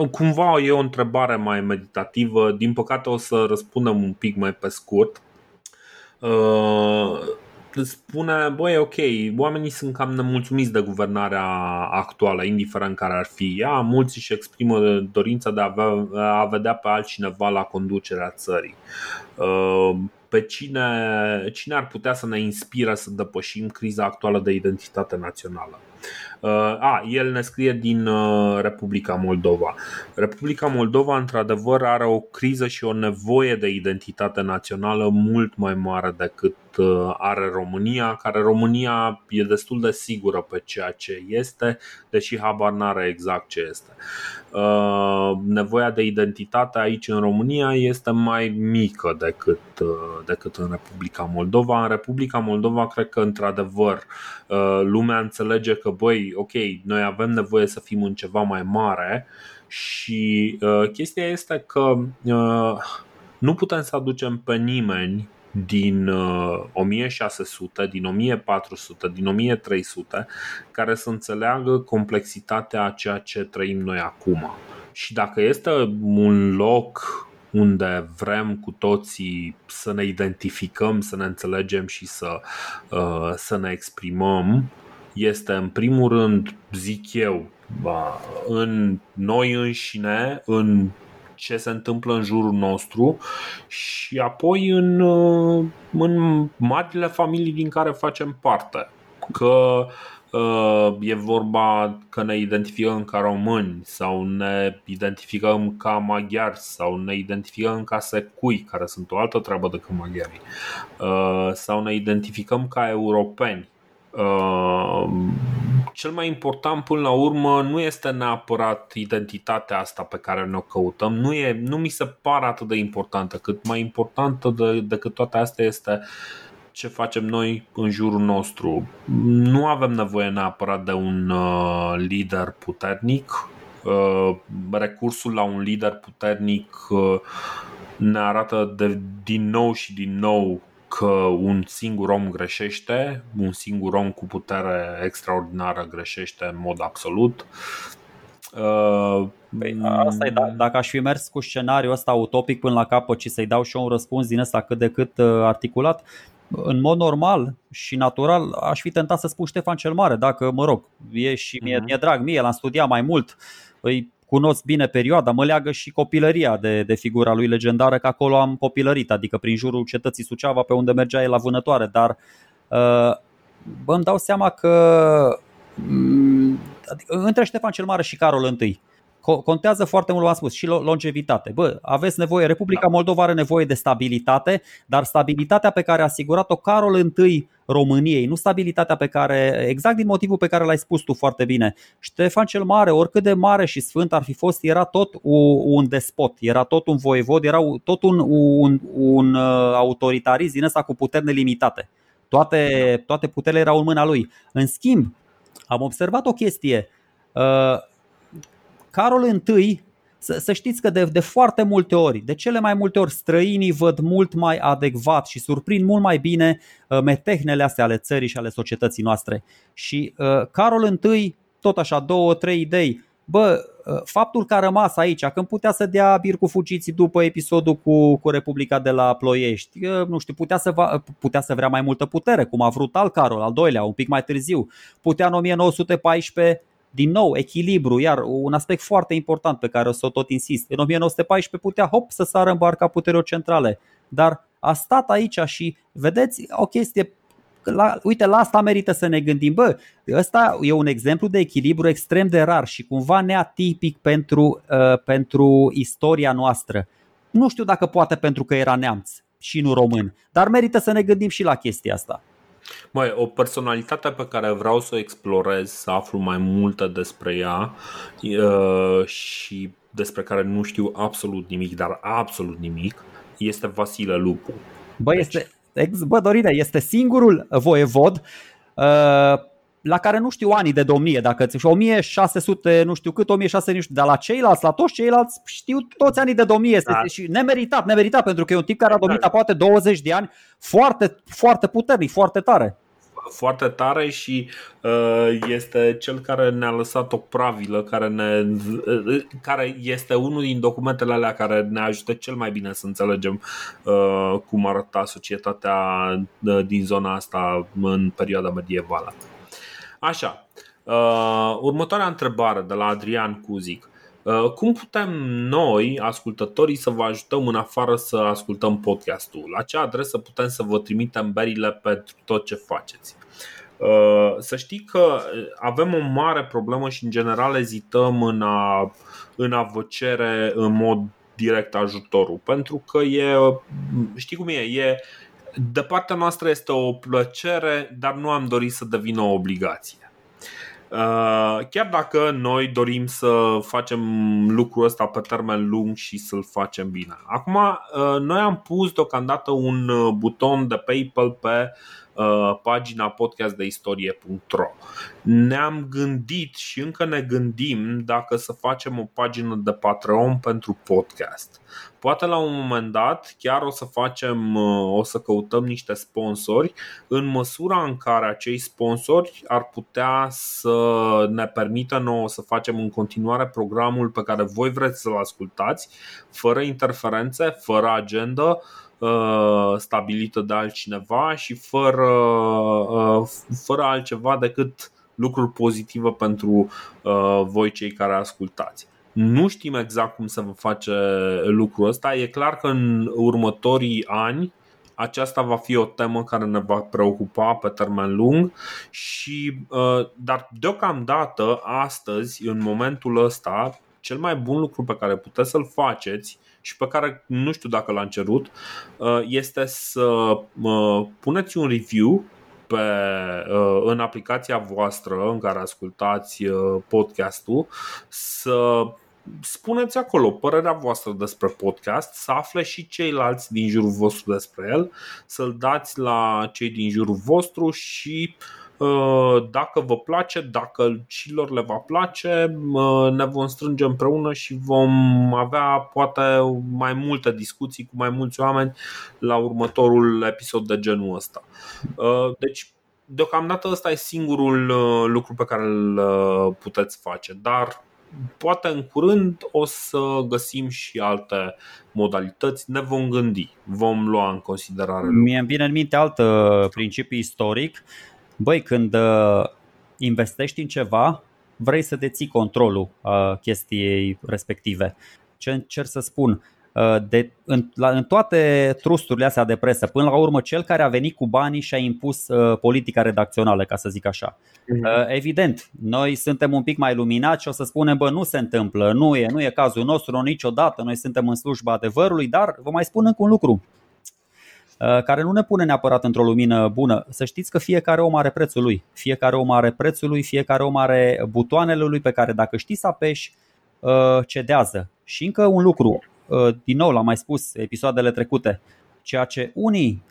uh, cumva e o întrebare mai meditativă, din păcate o să răspundem un pic mai pe scurt. Uh, spune, băi, ok, oamenii sunt cam nemulțumiți de guvernarea actuală, indiferent care ar fi ea. Mulți își exprimă dorința de a, avea, a vedea pe altcineva la conducerea țării. Uh, pe cine, cine ar putea să ne inspire să depășim criza actuală de identitate națională? Uh, a, el ne scrie din uh, Republica Moldova. Republica Moldova, într-adevăr, are o criză și o nevoie de identitate națională mult mai mare decât uh, are România, care România e destul de sigură pe ceea ce este, deși habar n-are exact ce este. Nevoia de identitate aici în România este mai mică decât, decât în Republica Moldova. În Republica Moldova, cred că, într-adevăr, lumea înțelege că, băi, ok, noi avem nevoie să fim în ceva mai mare și uh, chestia este că uh, nu putem să aducem pe nimeni din uh, 1600, din 1400, din 1300 care să înțeleagă complexitatea a ceea ce trăim noi acum. Și dacă este un loc unde vrem cu toții să ne identificăm, să ne înțelegem și să, uh, să ne exprimăm, este în primul rând, zic eu, în noi înșine, în ce se întâmplă în jurul nostru și apoi în, în marile familii din care facem parte. Că uh, e vorba că ne identificăm ca români sau ne identificăm ca maghiari sau ne identificăm ca secui, care sunt o altă treabă decât maghiarii, uh, sau ne identificăm ca europeni Uh, cel mai important până la urmă nu este neapărat identitatea asta pe care ne-o căutăm, nu, e, nu mi se pare atât de importantă, cât mai importantă de, decât toate astea este ce facem noi în jurul nostru. Nu avem nevoie neapărat de un uh, lider puternic. Uh, recursul la un lider puternic uh, ne arată de, din nou și din nou că un singur om greșește, un singur om cu putere extraordinară greșește în mod absolut. Uh, păi, asta e, da, dacă aș fi mers cu scenariul ăsta utopic până la capăt și să-i dau și eu un răspuns din ăsta cât de cât uh, articulat, în mod normal și natural aș fi tentat să spun Ștefan cel Mare, dacă, mă rog, e și mie, uh-huh. mi-e drag mie, l-am studiat mai mult, îi cunosc bine perioada, mă leagă și copilăria de, de figura lui legendară, că acolo am copilărit, adică prin jurul cetății Suceava, pe unde mergea el la vânătoare, dar uh, bă, îmi dau seama că mm, adică, între Ștefan cel Mare și Carol I, contează foarte mult, v-am spus, și longevitate. Bă, aveți nevoie, Republica Moldova are nevoie de stabilitate, dar stabilitatea pe care a asigurat-o Carol I României, nu stabilitatea pe care, exact din motivul pe care l-ai spus tu foarte bine. Ștefan cel Mare, oricât de mare și sfânt ar fi fost, era tot un despot, era tot un voievod, era tot un, un, un uh, autoritarism din ăsta cu puteri nelimitate. Toate, toate puterile erau în mâna lui. În schimb, am observat o chestie. Uh, Carol I, să, să știți că de, de foarte multe ori, de cele mai multe ori, străinii văd mult mai adecvat și surprind mult mai bine uh, metehnele astea ale țării și ale societății noastre. Și uh, Carol I, tot așa, două, trei idei. Bă, uh, faptul că a rămas aici, când putea să dea bir cu fugiții după episodul cu, cu Republica de la Ploiești, uh, nu știu, putea să, va, putea să vrea mai multă putere, cum a vrut al Carol, al doilea, un pic mai târziu. Putea în 1914 din nou, echilibru, iar un aspect foarte important pe care o să o tot insist. În 1914 putea, hop, să sară în barca puterilor centrale, dar a stat aici și vedeți o chestie la, uite, la asta merită să ne gândim. Bă, ăsta e un exemplu de echilibru extrem de rar și cumva neatipic pentru, uh, pentru istoria noastră. Nu știu dacă poate pentru că era neamț și nu român, dar merită să ne gândim și la chestia asta. Mai, o personalitate pe care vreau să o explorez, să aflu mai multe despre ea și despre care nu știu absolut nimic, dar absolut nimic, este Vasile Lupu. Bă, deci... este, bă Dorine, este singurul voievod uh, la care nu știu anii de domnie, dacă ți 1600, nu știu cât, 1600, nu știu, dar la ceilalți, la toți ceilalți știu toți anii de domnie este, da. și nemeritat, nemeritat, pentru că e un tip care a domnit poate 20 de ani foarte, foarte puternic, foarte tare foarte tare și uh, este cel care ne-a lăsat o pravilă, care, ne, uh, care este unul din documentele alea care ne ajută cel mai bine să înțelegem uh, cum arăta societatea uh, din zona asta în perioada medievală. Așa, uh, următoarea întrebare de la Adrian Cuzic. Uh, cum putem noi, ascultătorii, să vă ajutăm în afară să ascultăm podcastul? La ce adresă putem să vă trimitem berile pentru tot ce faceți? Uh, să știi că avem o mare problemă și în general ezităm în a, în a vă cere în mod direct ajutorul Pentru că e, știi cum e, e de partea noastră este o plăcere, dar nu am dorit să devină o obligație. Uh, chiar dacă noi dorim să facem lucrul ăsta pe termen lung și să-l facem bine. Acum, uh, noi am pus deocamdată un uh, buton de PayPal pe pagina podcastdeistorie.ro Ne-am gândit și încă ne gândim dacă să facem o pagină de Patreon pentru podcast. Poate la un moment dat chiar o să facem, o să căutăm niște sponsori în măsura în care acei sponsori ar putea să ne permită nouă să facem în continuare programul pe care voi vreți să-l ascultați, fără interferențe, fără agenda, uh, stabilită de altcineva și fără, uh, fără altceva decât lucruri pozitive pentru uh, voi cei care ascultați. Nu știm exact cum se va face lucrul ăsta. E clar că în următorii ani aceasta va fi o temă care ne va preocupa pe termen lung și uh, dar deocamdată astăzi în momentul ăsta cel mai bun lucru pe care puteți să-l faceți și pe care nu știu dacă l-am cerut uh, este să uh, puneți un review pe, în aplicația voastră în care ascultați podcastul să spuneți acolo părerea voastră despre podcast, să afle și ceilalți din jurul vostru despre el, să-l dați la cei din jurul vostru și uh, dacă vă place, dacă cilor le va place, uh, ne vom strânge împreună și vom avea poate mai multe discuții cu mai mulți oameni la următorul episod de genul ăsta. Uh, deci, deocamdată ăsta e singurul lucru pe care îl puteți face, dar poate în curând o să găsim și alte modalități, ne vom gândi, vom lua în considerare. Mie îmi vine în minte alt uh, principiu istoric. Băi, când uh, investești în ceva, vrei să deții controlul uh, chestiei respective. Ce încerc să spun? Uh, de, în, la, în toate trusturile astea de presă, până la urmă cel care a venit cu banii și a impus uh, politica redacțională, ca să zic așa. Uh-huh. Evident, noi suntem un pic mai luminați și o să spunem, bă, nu se întâmplă, nu e, nu e cazul nostru niciodată, noi suntem în slujba adevărului, dar vă mai spun încă un lucru uh, care nu ne pune neapărat într-o lumină bună. Să știți că fiecare om are prețul lui. Fiecare om are prețul lui, fiecare om are butoanele lui pe care dacă știți să apeși, cedează. Și încă un lucru, Uh, din nou l-am mai spus episoadele trecute, ceea ce unii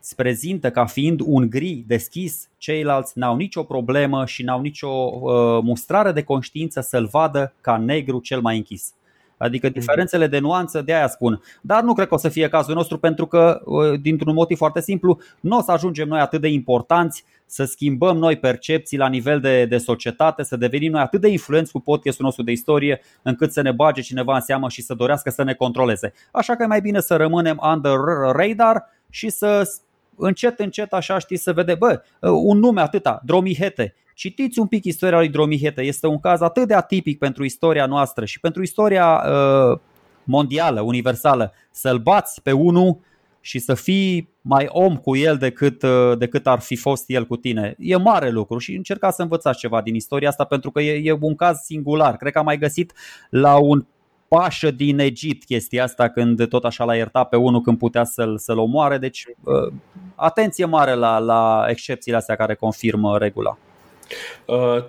îți prezintă ca fiind un gri deschis, ceilalți n-au nicio problemă și n-au nicio uh, mustrare de conștiință să-l vadă ca negru cel mai închis. Adică mhm. diferențele de nuanță, de aia spun. Dar nu cred că o să fie cazul nostru pentru că, uh, dintr-un motiv foarte simplu, nu o să ajungem noi atât de importanți să schimbăm noi percepții la nivel de, de societate, să devenim noi atât de influenți cu podcastul nostru de istorie, încât să ne bage cineva în seamă și să dorească să ne controleze. Așa că e mai bine să rămânem under radar și să încet, încet, așa știi, să vede, bă, un nume atâta, Dromihete, Citiți un pic istoria lui Dromihete. Este un caz atât de atipic pentru istoria noastră și pentru istoria uh, mondială, universală. Să-l bați pe unul și să fii mai om cu el decât, uh, decât ar fi fost el cu tine. E mare lucru și încercați să învățați ceva din istoria asta pentru că e, e un caz singular. Cred că am mai găsit la un pașă din Egipt chestia asta când tot așa l-a iertat pe unul când putea să-l, să-l omoare. Deci uh, atenție mare la, la excepțiile astea care confirmă regula.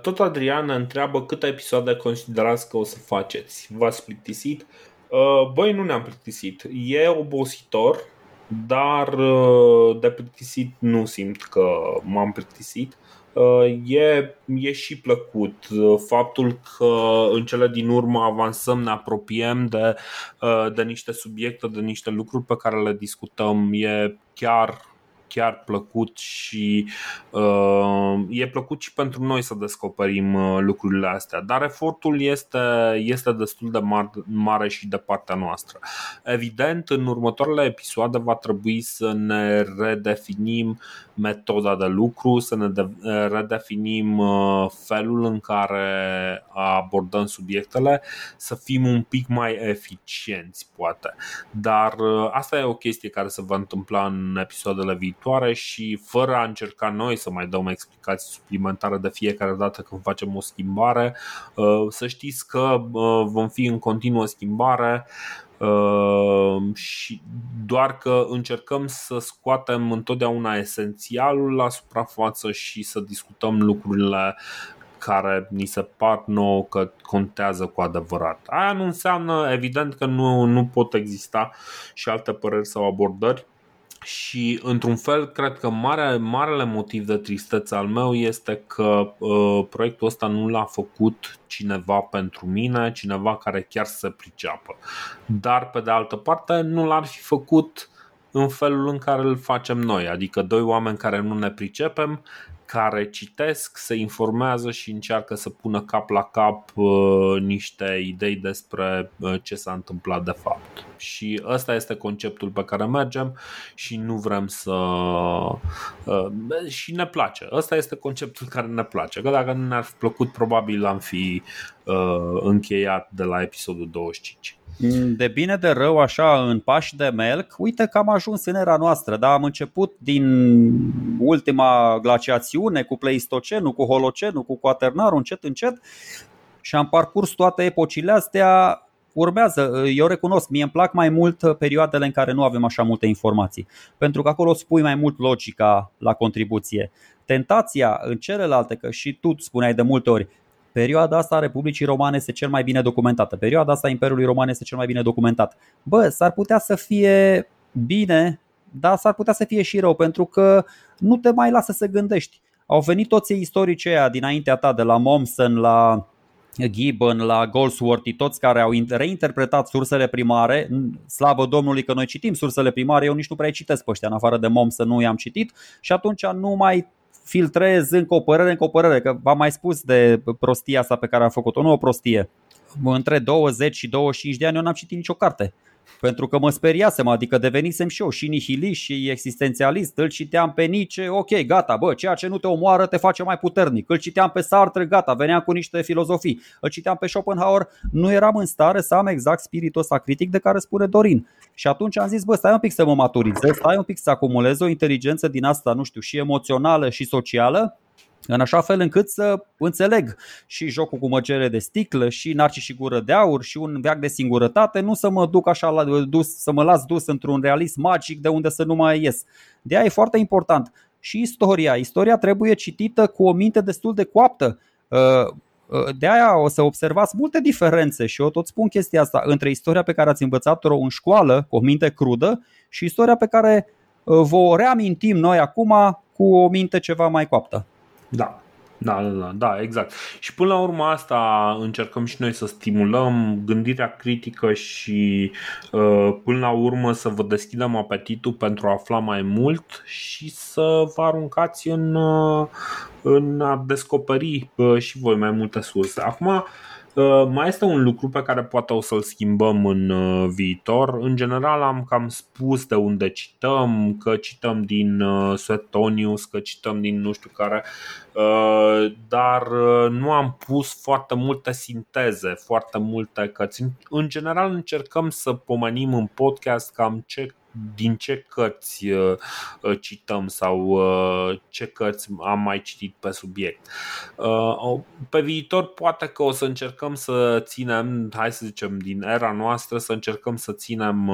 Tot Adrian întreabă câte episoade considerați că o să faceți. V-ați plictisit? Băi, nu ne-am plictisit. E obositor, dar de plictisit nu simt că m-am plictisit. E, e și plăcut faptul că în cele din urmă avansăm, ne apropiem de, de niște subiecte, de niște lucruri pe care le discutăm. E chiar chiar plăcut și uh, e plăcut și pentru noi să descoperim uh, lucrurile astea. Dar efortul este, este destul de mare, mare și de partea noastră. Evident, în următoarele episoade va trebui să ne redefinim metoda de lucru, să ne de, redefinim uh, felul în care abordăm subiectele, să fim un pic mai eficienți, poate. Dar uh, asta e o chestie care se va întâmpla în episoadele viitoare viitoare și fără a încerca noi să mai dăm explicații suplimentare de fiecare dată când facem o schimbare, uh, să știți că uh, vom fi în continuă schimbare uh, și doar că încercăm să scoatem întotdeauna esențialul la suprafață și să discutăm lucrurile care ni se par nouă că contează cu adevărat. Aia nu înseamnă, evident, că nu, nu pot exista și alte păreri sau abordări și într-un fel cred că mare, marele motiv de tristețe al meu este că uh, proiectul ăsta nu l-a făcut cineva pentru mine, cineva care chiar să priceapă. Dar pe de altă parte nu l-ar fi făcut în felul în care îl facem noi, adică doi oameni care nu ne pricepem, care citesc, se informează și încearcă să pună cap la cap uh, niște idei despre uh, ce s-a întâmplat de fapt. Și ăsta este conceptul pe care mergem și nu vrem să. Uh, și ne place. Ăsta este conceptul care ne place. Că dacă nu ne-ar fi plăcut, probabil l-am fi uh, încheiat de la episodul 25. De bine de rău, așa, în pași de melc, uite că am ajuns în era noastră, dar am început din ultima glaciațiune cu Pleistocenul, cu Holocenul, cu Quaternarul, încet, încet și am parcurs toate epocile astea urmează, eu recunosc, mie îmi plac mai mult perioadele în care nu avem așa multe informații, pentru că acolo spui mai mult logica la contribuție. Tentația în celelalte, că și tu spuneai de multe ori, perioada asta a Republicii Romane este cel mai bine documentată, perioada asta a Imperiului Roman este cel mai bine documentat. Bă, s-ar putea să fie bine, dar s-ar putea să fie și rău, pentru că nu te mai lasă să gândești. Au venit toți istorici aia dinaintea ta, de la Mommsen la Gibbon, la Goldsworthy, toți care au reinterpretat sursele primare, slavă Domnului că noi citim sursele primare, eu nici nu prea citesc pe ăștia, în afară de Mommsen nu i-am citit și atunci nu mai filtrez încă o părere, încă o părere, că v-am mai spus de prostia asta pe care am făcut-o, nu o prostie. Între 20 și 25 de ani eu n-am citit nicio carte. Pentru că mă speriasem, adică devenisem și eu și nihilist și existențialist, îl citeam pe Nietzsche, ok, gata, bă, ceea ce nu te omoară te face mai puternic. Îl citeam pe Sartre, gata, veneam cu niște filozofii. Îl citeam pe Schopenhauer, nu eram în stare să am exact spiritul ăsta critic de care spune Dorin. Și atunci am zis, bă, stai un pic să mă maturizez, stai un pic să acumulez o inteligență din asta, nu știu, și emoțională și socială, în așa fel încât să înțeleg și jocul cu măgere de sticlă și narcis și gură de aur și un veac de singurătate, nu să mă duc așa la dus, să mă las dus într-un realism magic de unde să nu mai ies. De aia e foarte important. Și istoria. Istoria trebuie citită cu o minte destul de coaptă. Uh, uh, de aia o să observați multe diferențe și eu tot spun chestia asta între istoria pe care ați învățat-o în școală cu o minte crudă și istoria pe care uh, vă reamintim noi acum cu o minte ceva mai coaptă. Da. Da, da, da, da, exact. Și până la urmă asta încercăm și noi să stimulăm gândirea critică și uh, până la urmă să vă deschidem apetitul pentru a afla mai mult și să vă aruncați în, uh, în a descoperi uh, și voi mai multe surse. Acum, Uh, mai este un lucru pe care poate o să-l schimbăm în uh, viitor. În general am cam spus de unde cităm, că cităm din uh, Suetonius, că cităm din nu știu care, dar nu am pus foarte multe sinteze, foarte multe cărți. În general încercăm să pomenim în podcast cam ce din ce cărți cităm sau ce cărți am mai citit pe subiect. Pe viitor poate că o să încercăm să ținem, hai să zicem, din era noastră să încercăm să ținem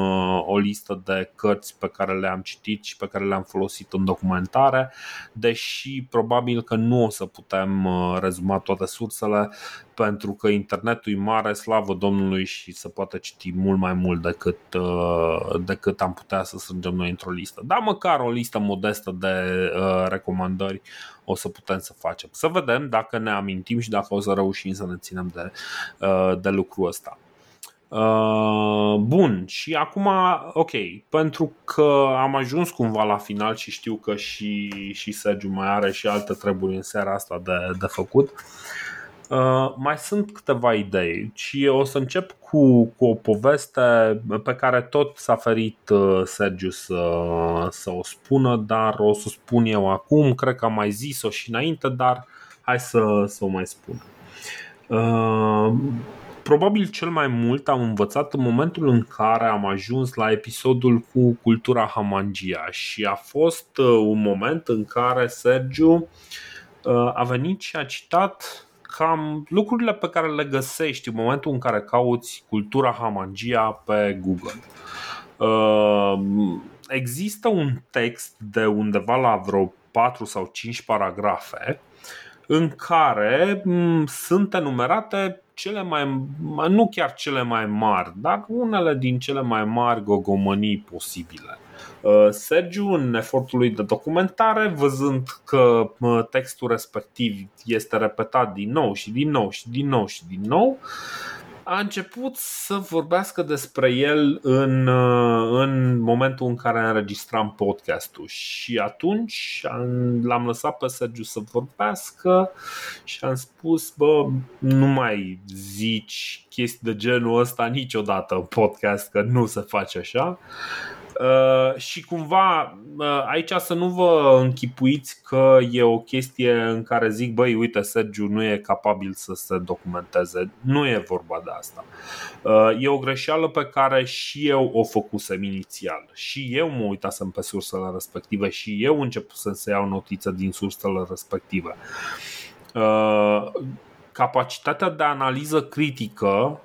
o listă de cărți pe care le-am citit și pe care le-am folosit în documentare, deși probabil că nu o să putem rezuma toate sursele pentru că internetul e mare, slavă Domnului și se poate citi mult mai mult decât, uh, decât am putea să strângem noi într-o listă. Dar măcar o listă modestă de uh, recomandări o să putem să facem. Să vedem dacă ne amintim și dacă o să reușim să ne ținem de, uh, de lucrul ăsta. Uh, bun, și acum, ok, pentru că am ajuns cumva la final și știu că și, și Sergiu mai are și alte treburi în seara asta de, de făcut, Uh, mai sunt câteva idei și o să încep cu, cu o poveste pe care tot s-a ferit uh, Sergiu să, să o spună, dar o să spun eu acum. Cred că am mai zis-o și înainte, dar hai să, să o mai spun. Uh, probabil cel mai mult am învățat în momentul în care am ajuns la episodul cu cultura Hamangia și a fost un moment în care Sergiu a venit și a citat cam lucrurile pe care le găsești în momentul în care cauți cultura Hamangia pe Google. Uh, există un text de undeva la vreo 4 sau 5 paragrafe în care mm, sunt enumerate cele mai, nu chiar cele mai mari, dar unele din cele mai mari gogomănii posibile. Uh, Sergiu, în efortul lui de documentare, văzând că textul respectiv este repetat din nou și din nou și din nou și din nou, a început să vorbească despre el în, uh, în momentul în care înregistram podcastul. Și atunci l-am lăsat pe Sergiu să vorbească și am spus, bă, nu mai zici chestii de genul ăsta niciodată în podcast, că nu se face așa Uh, și cumva uh, aici să nu vă închipuiți că e o chestie în care zic băi uite Sergiu nu e capabil să se documenteze. Nu e vorba de asta. Uh, E o greșeală pe care și eu o făcusem inițial. Și eu mă uitasem pe sursele respective Și eu începusem să iau notiță din sursele respective. Capacitatea de analiză critică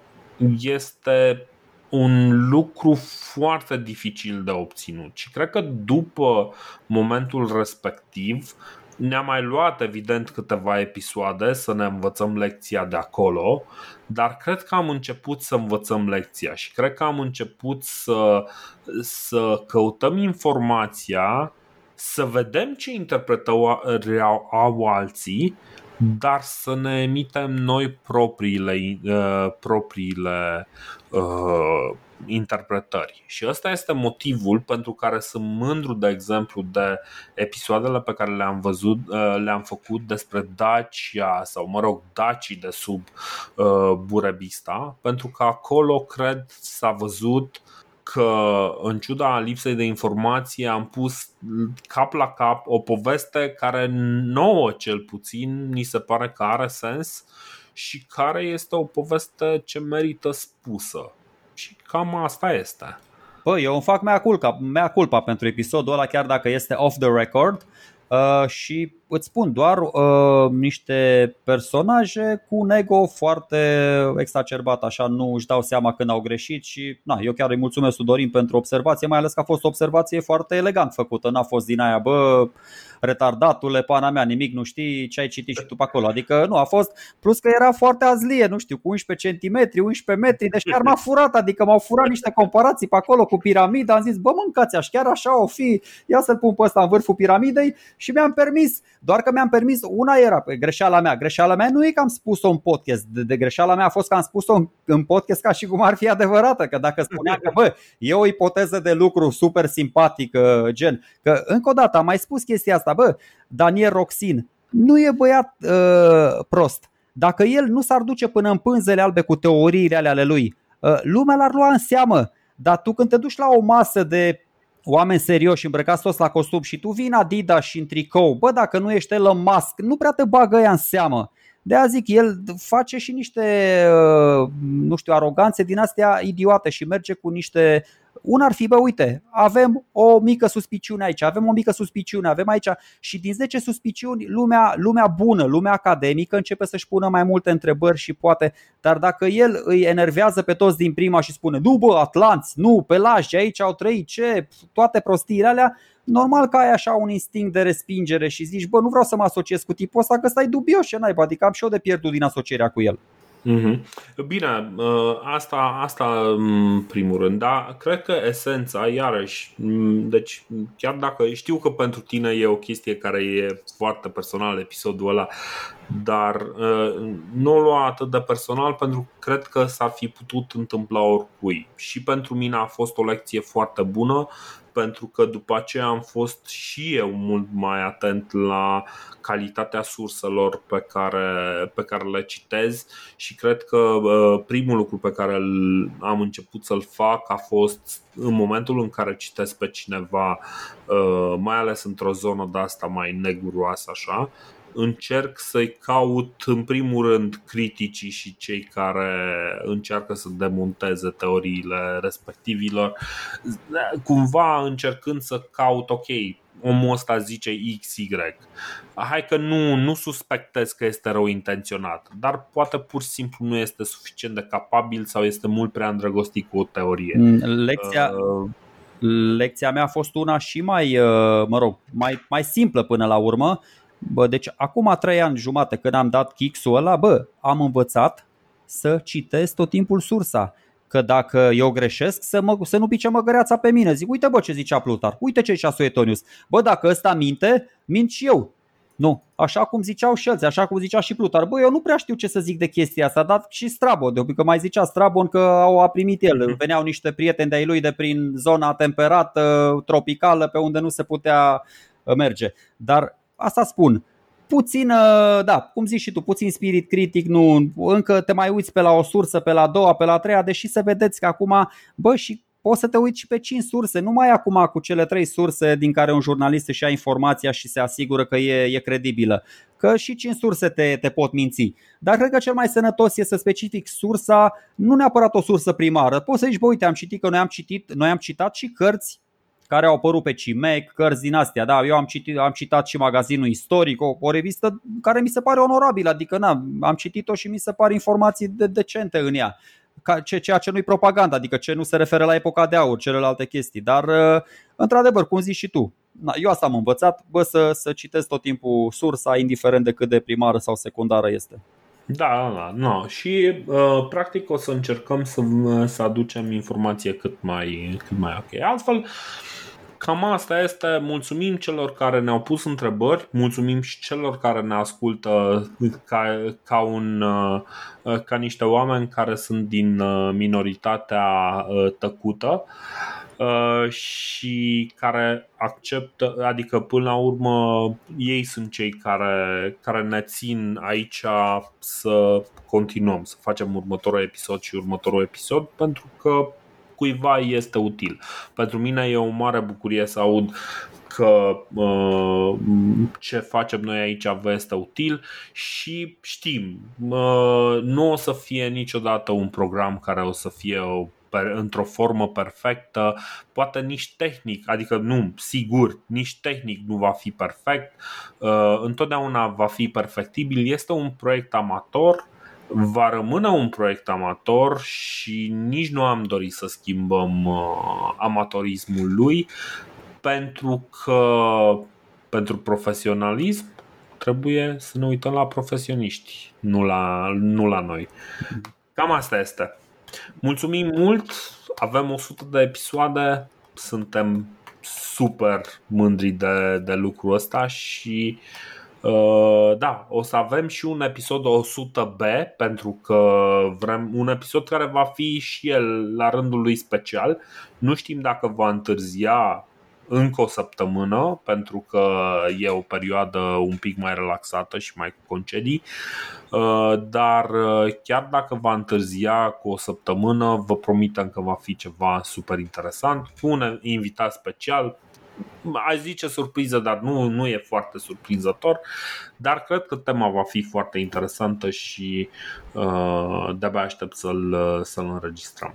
este un lucru foarte dificil de obținut și cred că după momentul respectiv ne-a mai luat evident câteva episoade să ne învățăm lecția de acolo, dar cred că am început să învățăm lecția și cred că am început să, să căutăm informația, să vedem ce interpretau au alții dar să ne emitem noi propriile, uh, propriile uh, interpretări. Și ăsta este motivul pentru care sunt mândru, de exemplu, de episoadele pe care le-am văzut, uh, le-am făcut despre Dacia sau, mă rog, Dacii de sub uh, Burebista, pentru că acolo, cred, s-a văzut că în ciuda lipsei de informație am pus cap la cap o poveste care nouă cel puțin ni se pare că are sens și care este o poveste ce merită spusă. Și cam asta este. Păi, eu îmi fac mea culpa, mea culpa pentru episodul ăla, chiar dacă este off the record. Uh, și îți spun doar uh, niște personaje cu un ego foarte exacerbat, așa nu își dau seama când au greșit și na, eu chiar îi mulțumesc lui Dorin pentru observație, mai ales că a fost o observație foarte elegant făcută, n-a fost din aia, bă, retardatule, pana mea, nimic nu știi ce ai citit și tu pe acolo. Adică nu, a fost, plus că era foarte azlie, nu știu, cu 11 cm, 11 metri, deci chiar m-a furat, adică m-au furat niște comparații pe acolo cu piramida, am zis, bă mâncați aș chiar așa o fi, ia să-l pun pe ăsta în vârful piramidei și mi-am permis, doar că mi-am permis, una era pe greșeala mea, greșeala mea nu e că am spus-o în podcast, de, de greșeala mea a fost că am spus-o în, în podcast ca și cum ar fi adevărată, că dacă spunea că bă, e o ipoteză de lucru super simpatică, gen, că încă o dată am mai spus chestia asta, bă, Daniel Roxin nu e băiat uh, prost. Dacă el nu s-ar duce până în pânzele albe cu teoriile alea ale lui, uh, lumea l-ar lua în seamă. Dar tu când te duci la o masă de oameni serioși îmbrăcați toți la costum și tu vii în Adidas și în tricou, bă, dacă nu ești Elon Musk, nu prea te bagă ea în seamă. De a zic, el face și niște, uh, nu știu, aroganțe din astea idiote și merge cu niște una ar fi, bă, uite, avem o mică suspiciune aici, avem o mică suspiciune, avem aici și din 10 suspiciuni lumea, lumea bună, lumea academică începe să-și pună mai multe întrebări și poate, dar dacă el îi enervează pe toți din prima și spune, nu bă, Atlanți, nu, pelași, aici au trăit ce, toate prostiile alea, normal că ai așa un instinct de respingere și zici, bă, nu vreau să mă asociez cu tipul ăsta, că stai dubios și naiba, adică am și eu de pierdut din asocierea cu el. Mm-hmm. Bine, uh, asta, asta în primul rând, dar cred că esența, iarăși, deci chiar dacă știu că pentru tine e o chestie care e foarte personală episodul ăla, dar uh, nu o lua atât de personal pentru că cred că s-ar fi putut întâmpla oricui. Și pentru mine a fost o lecție foarte bună pentru că după aceea am fost și eu mult mai atent la calitatea surselor pe care, pe care le citez și cred că primul lucru pe care am început să-l fac a fost în momentul în care citesc pe cineva, ă, mai ales într-o zonă de asta mai neguroasă așa, încerc să-i caut în primul rând criticii și cei care încearcă să demonteze teoriile respectivilor, cumva încercând să caut, ok, omul ăsta zice XY. Hai că nu, nu suspectez că este rău intenționat, dar poate pur și simplu nu este suficient de capabil sau este mult prea îndrăgostit cu o teorie. Mm, lecția, uh, lecția mea a fost una și mai, uh, mă rog, mai, mai simplă până la urmă Bă, deci acum trei ani jumate când am dat kick-ul ăla, bă, am învățat să citesc tot timpul sursa. Că dacă eu greșesc, să, mă, să nu pice măgăreața pe mine. Zic, uite bă ce zicea Plutar, uite ce zicea Suetonius. Bă, dacă ăsta minte, mint și eu. Nu, așa cum ziceau și alții, așa cum zicea și Plutar. Bă, eu nu prea știu ce să zic de chestia asta, dar și Strabon, de că mai zicea Strabon că au a primit el. Mhm. Veneau niște prieteni de-ai lui de prin zona temperată, tropicală, pe unde nu se putea merge. Dar asta spun, puțin, da, cum zici și tu, puțin spirit critic, nu, încă te mai uiți pe la o sursă, pe la a doua, pe la a treia, deși să vedeți că acum, bă, și poți să te uiți și pe cinci surse, nu mai acum cu cele trei surse din care un jurnalist își ia informația și se asigură că e, e credibilă. Că și cinci surse te, te pot minți. Dar cred că cel mai sănătos e să specific sursa, nu neapărat o sursă primară. Poți să zici, bă, uite, am citit că noi am citit, noi am citat și cărți care au apărut pe CIMEC, cărți din astea. Da, eu am citit, am citat și magazinul istoric, o, o revistă care mi se pare onorabilă, adică na, am citit-o și mi se pare informații de, decente în ea. Ca, ce, ceea ce nu-i propaganda, adică ce nu se referă la epoca de aur, celelalte chestii. Dar, uh, într-adevăr, cum zici și tu, na, eu asta am învățat, bă, să, să citesc tot timpul sursa, indiferent de cât de primară sau secundară este. Da, da, da. No. Și uh, practic o să încercăm să, să aducem informație cât mai, cât mai ok. Altfel, uh, Cam asta este. Mulțumim celor care ne-au pus întrebări, mulțumim și celor care ne ascultă ca, ca, un, uh, ca niște oameni care sunt din uh, minoritatea uh, tăcută și care acceptă, adică până la urmă ei sunt cei care, care ne țin aici să continuăm, să facem următorul episod și următorul episod pentru că cuiva este util. Pentru mine e o mare bucurie să aud că uh, ce facem noi aici vă este util și știm, uh, nu o să fie niciodată un program care o să fie o într-o formă perfectă, poate nici tehnic, adică nu, sigur, nici tehnic nu va fi perfect, uh, întotdeauna va fi perfectibil. Este un proiect amator va rămâne un proiect amator și nici nu am dorit să schimbăm uh, amatorismul lui pentru că pentru profesionalism trebuie să ne uităm la profesioniști, nu la, nu la noi. Cam asta este. Mulțumim mult, avem 100 de episoade, suntem super mândri de, de lucrul ăsta și uh, Uh, da, o să avem și un episod 100B pentru că vrem un episod care va fi și el la rândul lui special. Nu știm dacă va întârzia încă o săptămână pentru că e o perioadă un pic mai relaxată și mai cu concedii uh, dar uh, chiar dacă va întârzia cu o săptămână vă promitem că va fi ceva super interesant cu un invitat special aș zice surpriză, dar nu, nu e foarte surprinzător. Dar cred că tema va fi foarte interesantă și uh, de-abia aștept să-l, să-l înregistrăm.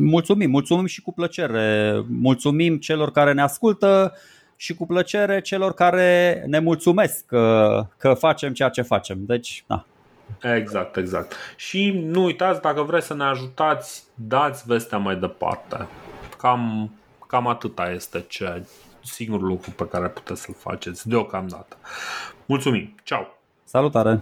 Mulțumim, mulțumim și cu plăcere. Mulțumim celor care ne ascultă și cu plăcere celor care ne mulțumesc că, că facem ceea ce facem. Deci, da. Exact, exact. Și nu uitați, dacă vreți să ne ajutați, dați vestea mai departe. Cam, cam atâta este ce, singurul lucru pe care puteți să-l faceți deocamdată. Mulțumim! Ceau! Salutare!